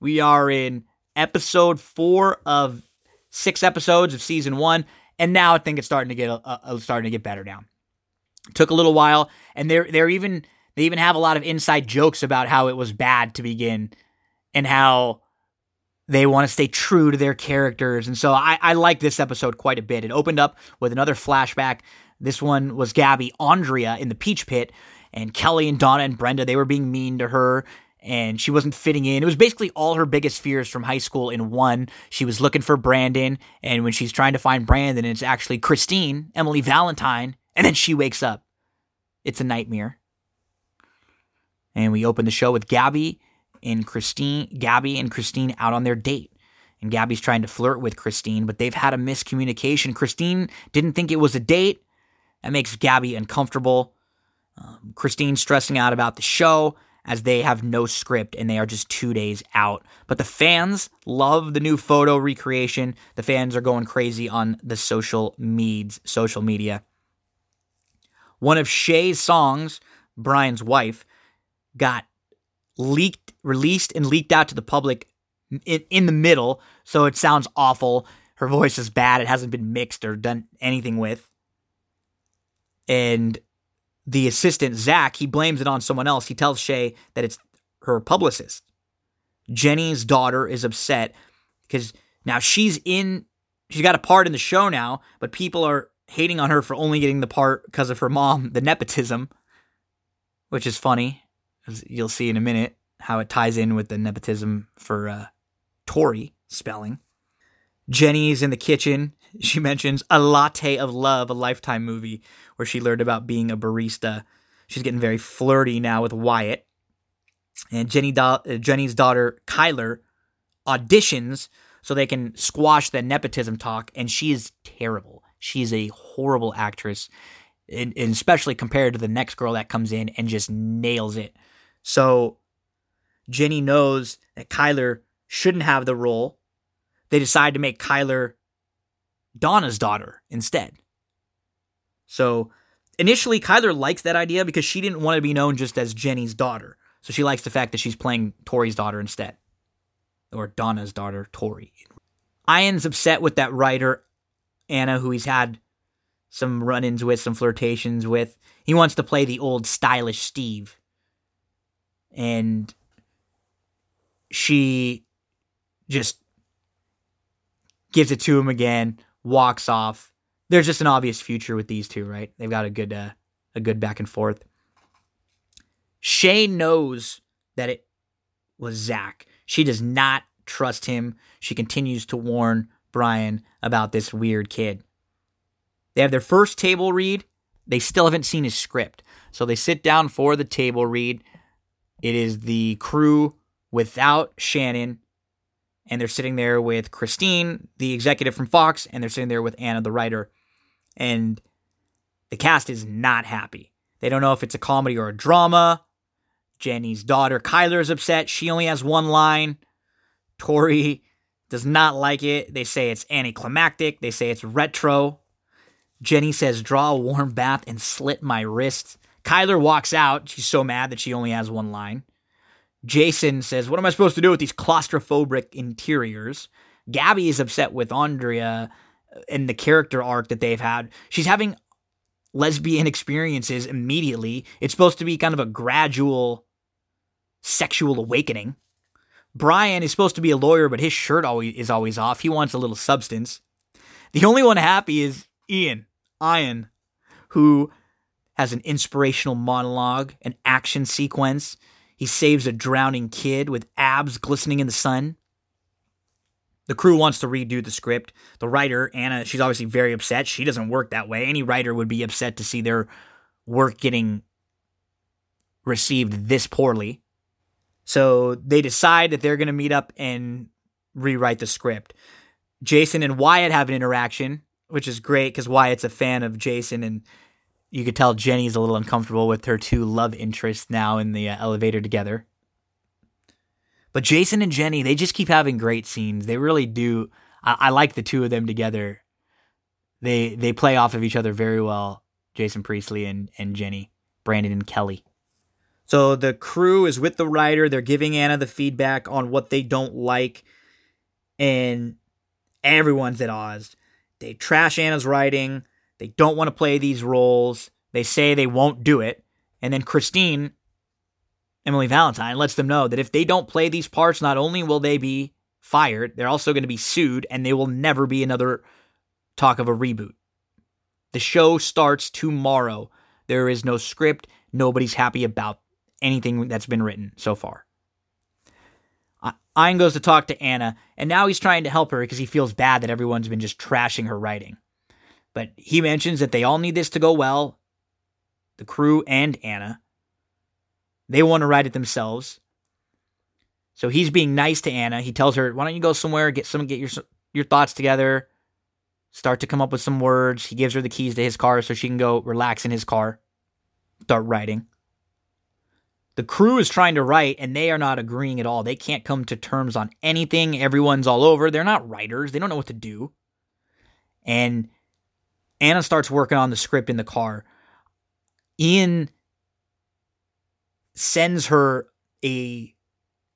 We are in episode four of six episodes of season one and now I think it's starting to get uh, starting to get better now. Took a little while, and they're they're even they even have a lot of inside jokes about how it was bad to begin, and how they want to stay true to their characters. And so I, I like this episode quite a bit. It opened up with another flashback. This one was Gabby Andrea in the Peach Pit, and Kelly and Donna and Brenda, they were being mean to her and she wasn't fitting in. It was basically all her biggest fears from high school in one. She was looking for Brandon, and when she's trying to find Brandon, it's actually Christine, Emily Valentine, and then she wakes up. It's a nightmare. And we open the show with Gabby and Christine, Gabby and Christine out on their date. And Gabby's trying to flirt with Christine, but they've had a miscommunication. Christine didn't think it was a date. That makes Gabby uncomfortable. Um, Christine's stressing out about the show as they have no script and they are just two days out. But the fans love the new photo recreation. The fans are going crazy on the social meds, social media. One of Shay's songs, Brian's wife, got leaked, released, and leaked out to the public in, in the middle. So it sounds awful. Her voice is bad. It hasn't been mixed or done anything with. And the assistant, Zach, he blames it on someone else. He tells Shay that it's her publicist. Jenny's daughter is upset because now she's in, she's got a part in the show now, but people are hating on her for only getting the part because of her mom, the nepotism, which is funny. As you'll see in a minute how it ties in with the nepotism for uh, Tori spelling. Jenny's in the kitchen. She mentions A Latte of Love, a Lifetime movie where she learned about being a barista. She's getting very flirty now with Wyatt. And Jenny uh, Jenny's daughter, Kyler, auditions so they can squash the nepotism talk, and she is terrible. She's a horrible actress, and, and especially compared to the next girl that comes in and just nails it. So Jenny knows that Kyler shouldn't have the role. They decide to make Kyler Donna's daughter instead. So initially, Kyler likes that idea because she didn't want to be known just as Jenny's daughter. So she likes the fact that she's playing Tori's daughter instead, or Donna's daughter, Tori. Ian's upset with that writer, Anna, who he's had some run ins with, some flirtations with. He wants to play the old stylish Steve. And she just gives it to him again, walks off. There's just an obvious future with these two, right? They've got a good uh, a good back and forth. Shay knows that it was Zach. She does not trust him. She continues to warn Brian about this weird kid. They have their first table read. They still haven't seen his script. So they sit down for the table read. It is the crew without Shannon. And they're sitting there with Christine, the executive from Fox, and they're sitting there with Anna, the writer. And the cast is not happy. They don't know if it's a comedy or a drama. Jenny's daughter, Kyler, is upset. She only has one line. Tori does not like it. They say it's anticlimactic. They say it's retro. Jenny says, draw a warm bath and slit my wrists. Kyler walks out. She's so mad that she only has one line. Jason says, What am I supposed to do with these claustrophobic interiors? Gabby is upset with Andrea and the character arc that they've had. She's having lesbian experiences immediately. It's supposed to be kind of a gradual sexual awakening. Brian is supposed to be a lawyer, but his shirt always is always off. He wants a little substance. The only one happy is Ian, Ian, who has an inspirational monologue, an action sequence. He saves a drowning kid with abs glistening in the sun. The crew wants to redo the script. The writer, Anna, she's obviously very upset. She doesn't work that way. Any writer would be upset to see their work getting received this poorly. So they decide that they're going to meet up and rewrite the script. Jason and Wyatt have an interaction, which is great because Wyatt's a fan of Jason, and you could tell Jenny's a little uncomfortable with her two love interests now in the uh, elevator together. But Jason and Jenny, they just keep having great scenes. They really do. I, I like the two of them together. They they play off of each other very well. Jason Priestley and and Jenny, Brandon and Kelly. So the crew is with the writer. They're giving Anna the feedback on what they don't like. And everyone's at odds. They trash Anna's writing. They don't want to play these roles. They say they won't do it. And then Christine, Emily Valentine, lets them know that if they don't play these parts, not only will they be fired, they're also going to be sued, and they will never be another talk of a reboot. The show starts tomorrow. There is no script. Nobody's happy about anything that's been written so far. Ian goes to talk to Anna, and now he's trying to help her because he feels bad that everyone's been just trashing her writing. But he mentions that they all need this to go well the crew and Anna. They want to write it themselves. So he's being nice to Anna. He tells her, "Why don't you go somewhere, get some, get your your thoughts together, start to come up with some words." He gives her the keys to his car so she can go relax in his car, start writing. The crew is trying to write and they are not agreeing at all. They can't come to terms on anything. Everyone's all over. They're not writers. They don't know what to do. And Anna starts working on the script in the car. Ian sends her a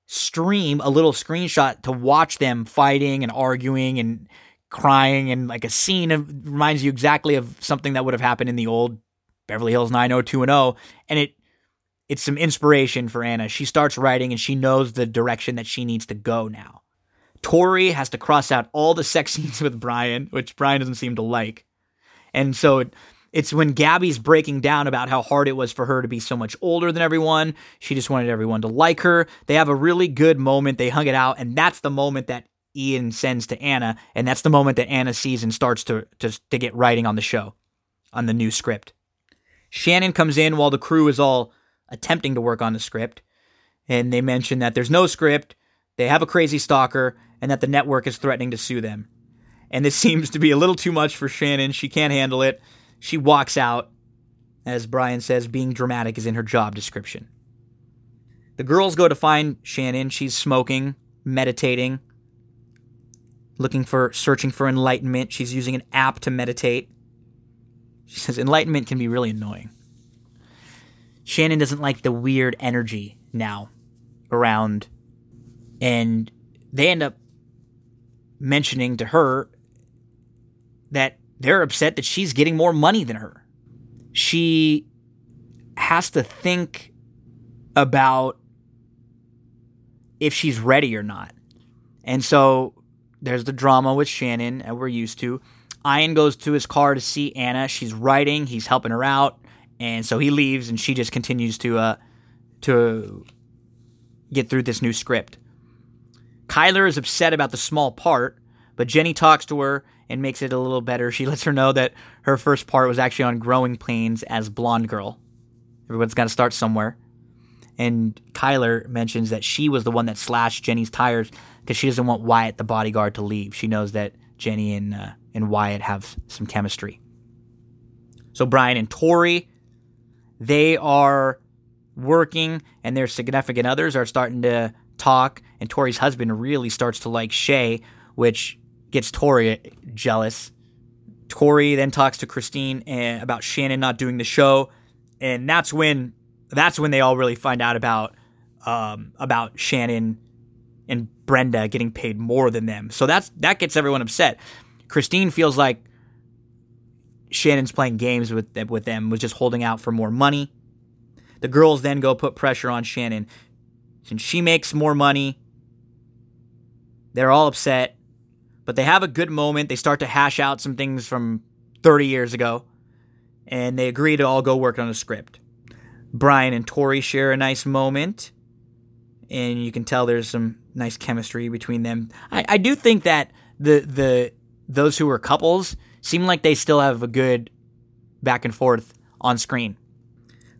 stream, a little screenshot to watch them fighting and arguing and crying and like a scene of reminds you exactly of something that would have happened in the old Beverly Hills 90210 and it it's some inspiration for Anna. She starts writing and she knows the direction that she needs to go now. Tori has to cross out all the sex scenes with Brian, which Brian doesn't seem to like. And so it, it's when Gabby's breaking down about how hard it was for her to be so much older than everyone. She just wanted everyone to like her. They have a really good moment. They hung it out. And that's the moment that Ian sends to Anna. And that's the moment that Anna sees and starts to, to, to get writing on the show, on the new script. Shannon comes in while the crew is all attempting to work on the script. And they mention that there's no script, they have a crazy stalker, and that the network is threatening to sue them. And this seems to be a little too much for Shannon. She can't handle it. She walks out. As Brian says, being dramatic is in her job description. The girls go to find Shannon. She's smoking, meditating, looking for, searching for enlightenment. She's using an app to meditate. She says enlightenment can be really annoying. Shannon doesn't like the weird energy now around, and they end up mentioning to her that they're upset that she's getting more money than her. She has to think about if she's ready or not. And so there's the drama with Shannon that we're used to. Ian goes to his car to see Anna. She's writing, he's helping her out, and so he leaves and she just continues to uh to get through this new script. Kyler is upset about the small part, but Jenny talks to her and makes it a little better. She lets her know that her first part was actually on Growing Pains as Blonde Girl. Everyone's got to start somewhere. And Kyler mentions that she was the one that slashed Jenny's tires because she doesn't want Wyatt, the bodyguard, to leave. She knows that Jenny and uh, and Wyatt have some chemistry. So Brian and Tori, they are working, and their significant others are starting to talk. And Tori's husband really starts to like Shay, which gets Tori jealous. Tori then talks to Christine eh, about Shannon not doing the show, and that's when that's when they all really find out about um, about Shannon and Brenda getting paid more than them. So that's that gets everyone upset. Christine feels like Shannon's playing games with with them, was just holding out for more money. The girls then go put pressure on Shannon. Since she makes more money, they're all upset, but they have a good moment. They start to hash out some things from 30 years ago, and they agree to all go work on a script. Brian and Tori share a nice moment, and you can tell there's some nice chemistry between them. I, I do think that the the those who are couples seem like they still have a good back and forth on screen.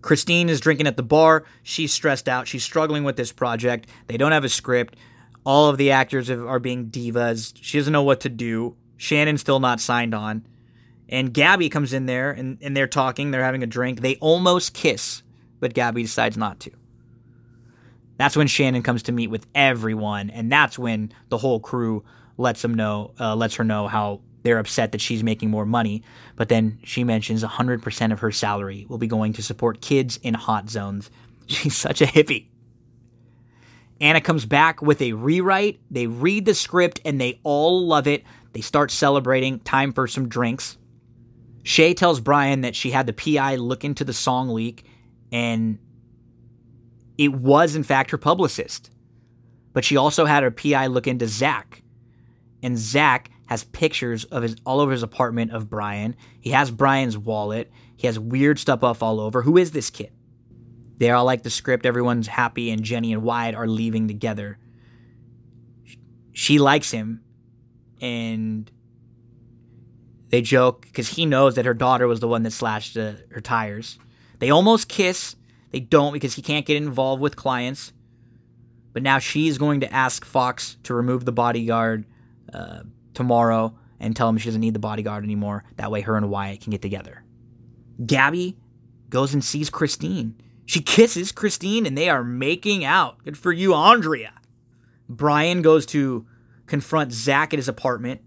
Christine is drinking at the bar. She's stressed out. She's struggling with this project. They don't have a script. All of the actors are being divas. She doesn't know what to do. Shannon's still not signed on. And Gabby comes in there and, and they're talking. They're having a drink. They almost kiss, but Gabby decides not to. That's when Shannon comes to meet with everyone, and that's when the whole crew lets them know, uh, lets her know how they're upset that she's making more money. But then she mentions 100% of her salary will be going to support kids in hot zones. She's such a hippie. Anna comes back with a rewrite. They read the script and they all love it. They start celebrating. Time for some drinks. Shay tells Brian that she had the PI look into the song leak and it was, in fact, her publicist. But she also had her PI look into Zach. And Zach has pictures of his all over his apartment of Brian. He has Brian's wallet. He has weird stuff up all over. Who is this kid? They all like the script. Everyone's happy, and Jenny and Wyatt are leaving together. She likes him, and they joke because he knows that her daughter was the one that slashed uh, her tires. They almost kiss. They don't because he can't get involved with clients. But now she's going to ask Fox to remove the bodyguard uh, tomorrow and tell him she doesn't need the bodyguard anymore. That way, her and Wyatt can get together. Gabby goes and sees Christine. She kisses Christine and they are making out. Good for you, Andrea. Brian goes to confront Zach at his apartment,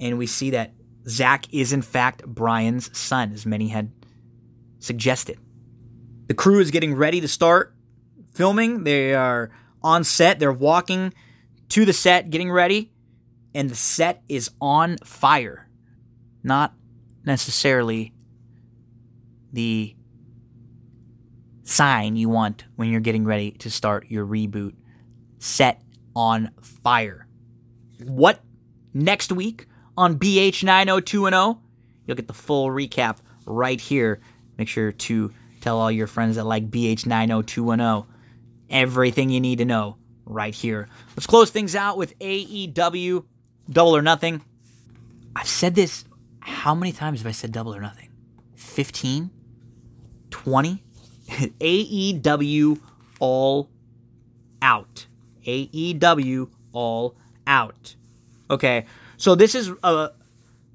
and we see that Zach is, in fact, Brian's son, as many had suggested. The crew is getting ready to start filming. They are on set, they're walking to the set, getting ready, and the set is on fire. Not necessarily the sign you want when you're getting ready to start your reboot. Set on fire. What next week on BH 90210? You'll get the full recap right here. Make sure to tell all your friends that like BH 90210 everything you need to know right here. Let's close things out with AEW Double or Nothing. I've said this. How many times have I said double or nothing? 15? 20? AEW All Out. AEW All Out. Okay, so this is a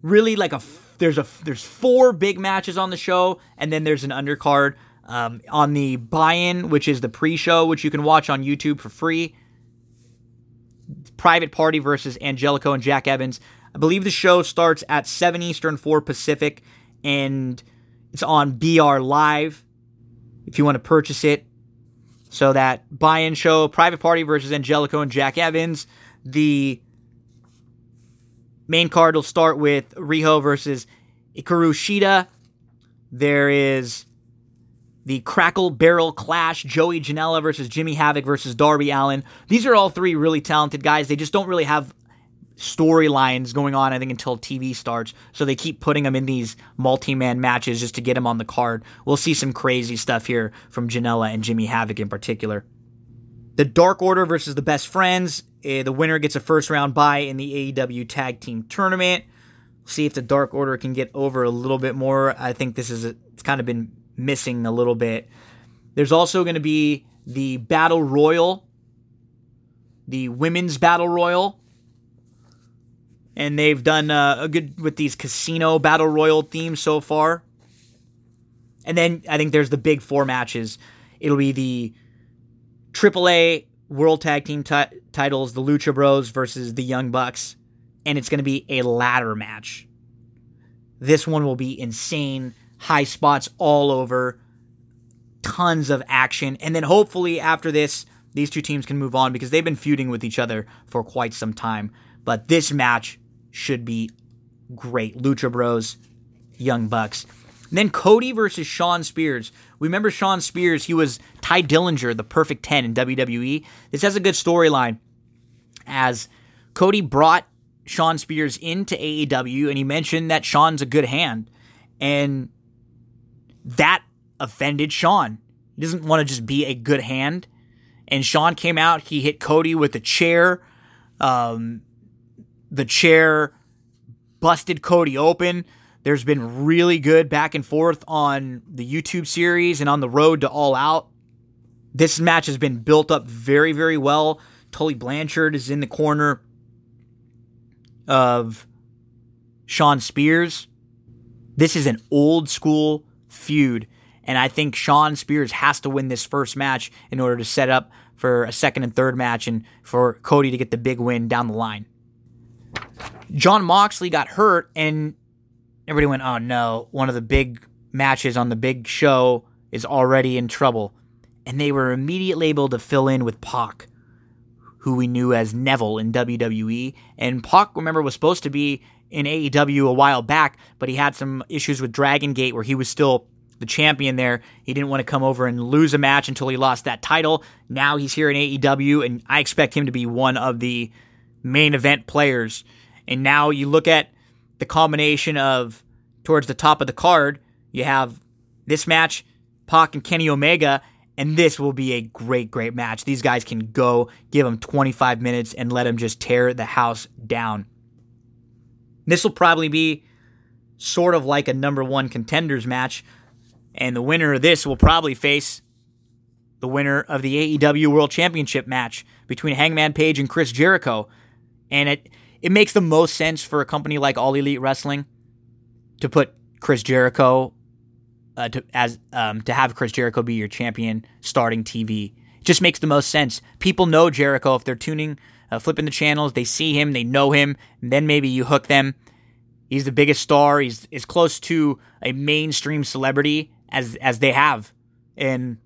really like a there's a there's four big matches on the show, and then there's an undercard. Um, on the buy-in, which is the pre-show, which you can watch on YouTube for free. Private Party versus Angelico and Jack Evans. I believe the show starts at 7 Eastern, 4 Pacific, and it's on BR Live if you want to purchase it. So that buy-in show, Private Party versus Angelico and Jack Evans. The main card will start with Riho versus Hikaru Shida. There is the Cracker Barrel Clash, Joey Janela versus Jimmy Havoc versus Darby Allin. These are all three really talented guys. They just don't really have storylines going on, I think, until TV starts. So they keep putting them in these multi man matches just to get them on the card. We'll see some crazy stuff here from Janela and Jimmy Havoc in particular. The Dark Order versus the Best Friends. Uh, the winner gets a first round bye in the AEW Tag Team Tournament. See if the Dark Order can get over a little bit more. I think this is a, it's kind of been missing a little bit. There's also going to be the Battle Royal, the Women's Battle Royal and they've done uh, a good with these casino battle royal themes so far. And then I think there's the big four matches. It'll be the AAA World Tag Team t- titles, the Lucha Bros versus the Young Bucks, and it's going to be a ladder match. This one will be insane, high spots all over, tons of action, and then hopefully after this, these two teams can move on because they've been feuding with each other for quite some time. But this match should be great. Lucha Bros, Young Bucks. And then Cody versus Shawn Spears. We remember Shawn Spears, he was Tye Dillinger, the perfect 10 in WWE. This has a good storyline as Cody brought Shawn Spears into AEW and he mentioned that Shawn's a good hand. And that offended Shawn. He doesn't want to just be a good hand. And Shawn came out, he hit Cody with a chair. Um, the chair busted Cody open. There's been really good back and forth on the YouTube series and on the road to All Out. This match has been built up very, very well. Tully Blanchard is in the corner of Shawn Spears. This is an old school feud, and I think Shawn Spears has to win this first match in order to set up for a second and third match and for Cody to get the big win down the line. Jon Moxley got hurt, and everybody went, oh no, one of the big matches on the big show is already in trouble. And they were immediately able to fill in with Pac, who we knew as Neville in WWE. And Pac, remember, was supposed to be in AEW a while back, but he had some issues with Dragon Gate where he was still the champion there. He didn't want to come over and lose a match until he lost that title. Now he's here in AEW, and I expect him to be one of the main event players. And now you look at the combination of towards the top of the card, you have this match, Pac and Kenny Omega, and this will be a great, great match. These guys can go, give them 25 minutes, and let them just tear the house down. This will probably be sort of like a number one contenders match, and the winner of this will probably face the winner of the AEW World Championship match between Hangman Page and Chris Jericho and it it makes the most sense for a company like All Elite Wrestling to put Chris Jericho uh, to as um, to have Chris Jericho be your champion starting TV. It just makes the most sense. People know Jericho if they're tuning, uh, flipping the channels, they see him, they know him, then maybe you hook them. He's the biggest star. He's as close to a mainstream celebrity as as they have, and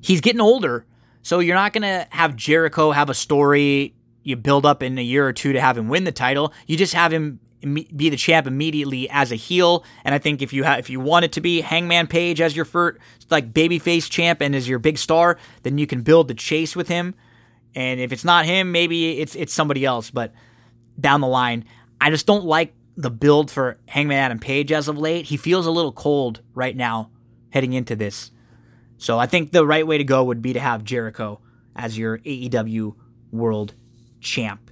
he's getting older. So you're not gonna have Jericho have a story you build up in a year or two to have him win the title. You just have him be the champ immediately as a heel. And I think if you have, if you want it to be Hangman Page as your first like babyface champ and as your big star, then you can build the chase with him. And if it's not him, maybe it's it's somebody else. But down the line, I just don't like the build for Hangman Adam Page as of late. He feels a little cold right now heading into this. So I think the right way to go would be to have Jericho as your AEW World champ.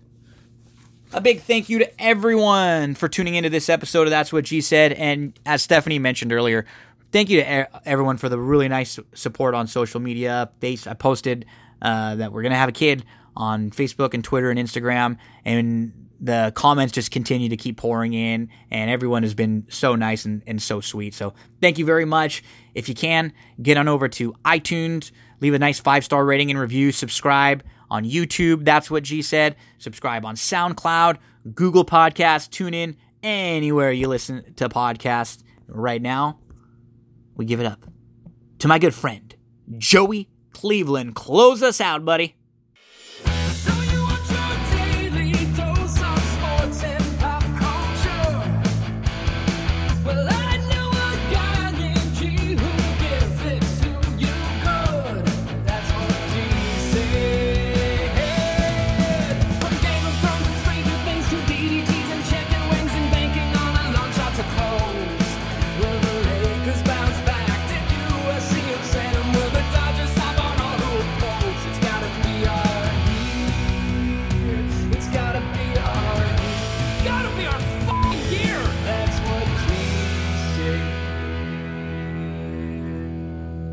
A big thank you to everyone for tuning into this episode of That's What G Said. And as Stephanie mentioned earlier, thank you to everyone for the really nice support on social media. I posted uh, that we're to have a kid on Facebook and Twitter and Instagram. And the comments just continue to keep pouring in, and everyone has been so nice and, and so sweet. So thank you very much. If you can, get on over to iTunes, leave a nice five star rating and review, subscribe on YouTube. That's what G said. Subscribe on SoundCloud, Google Podcasts, TuneIn, anywhere you listen to podcasts. Right now, we give it up to my good friend, Joey Cleveland. Close us out, buddy.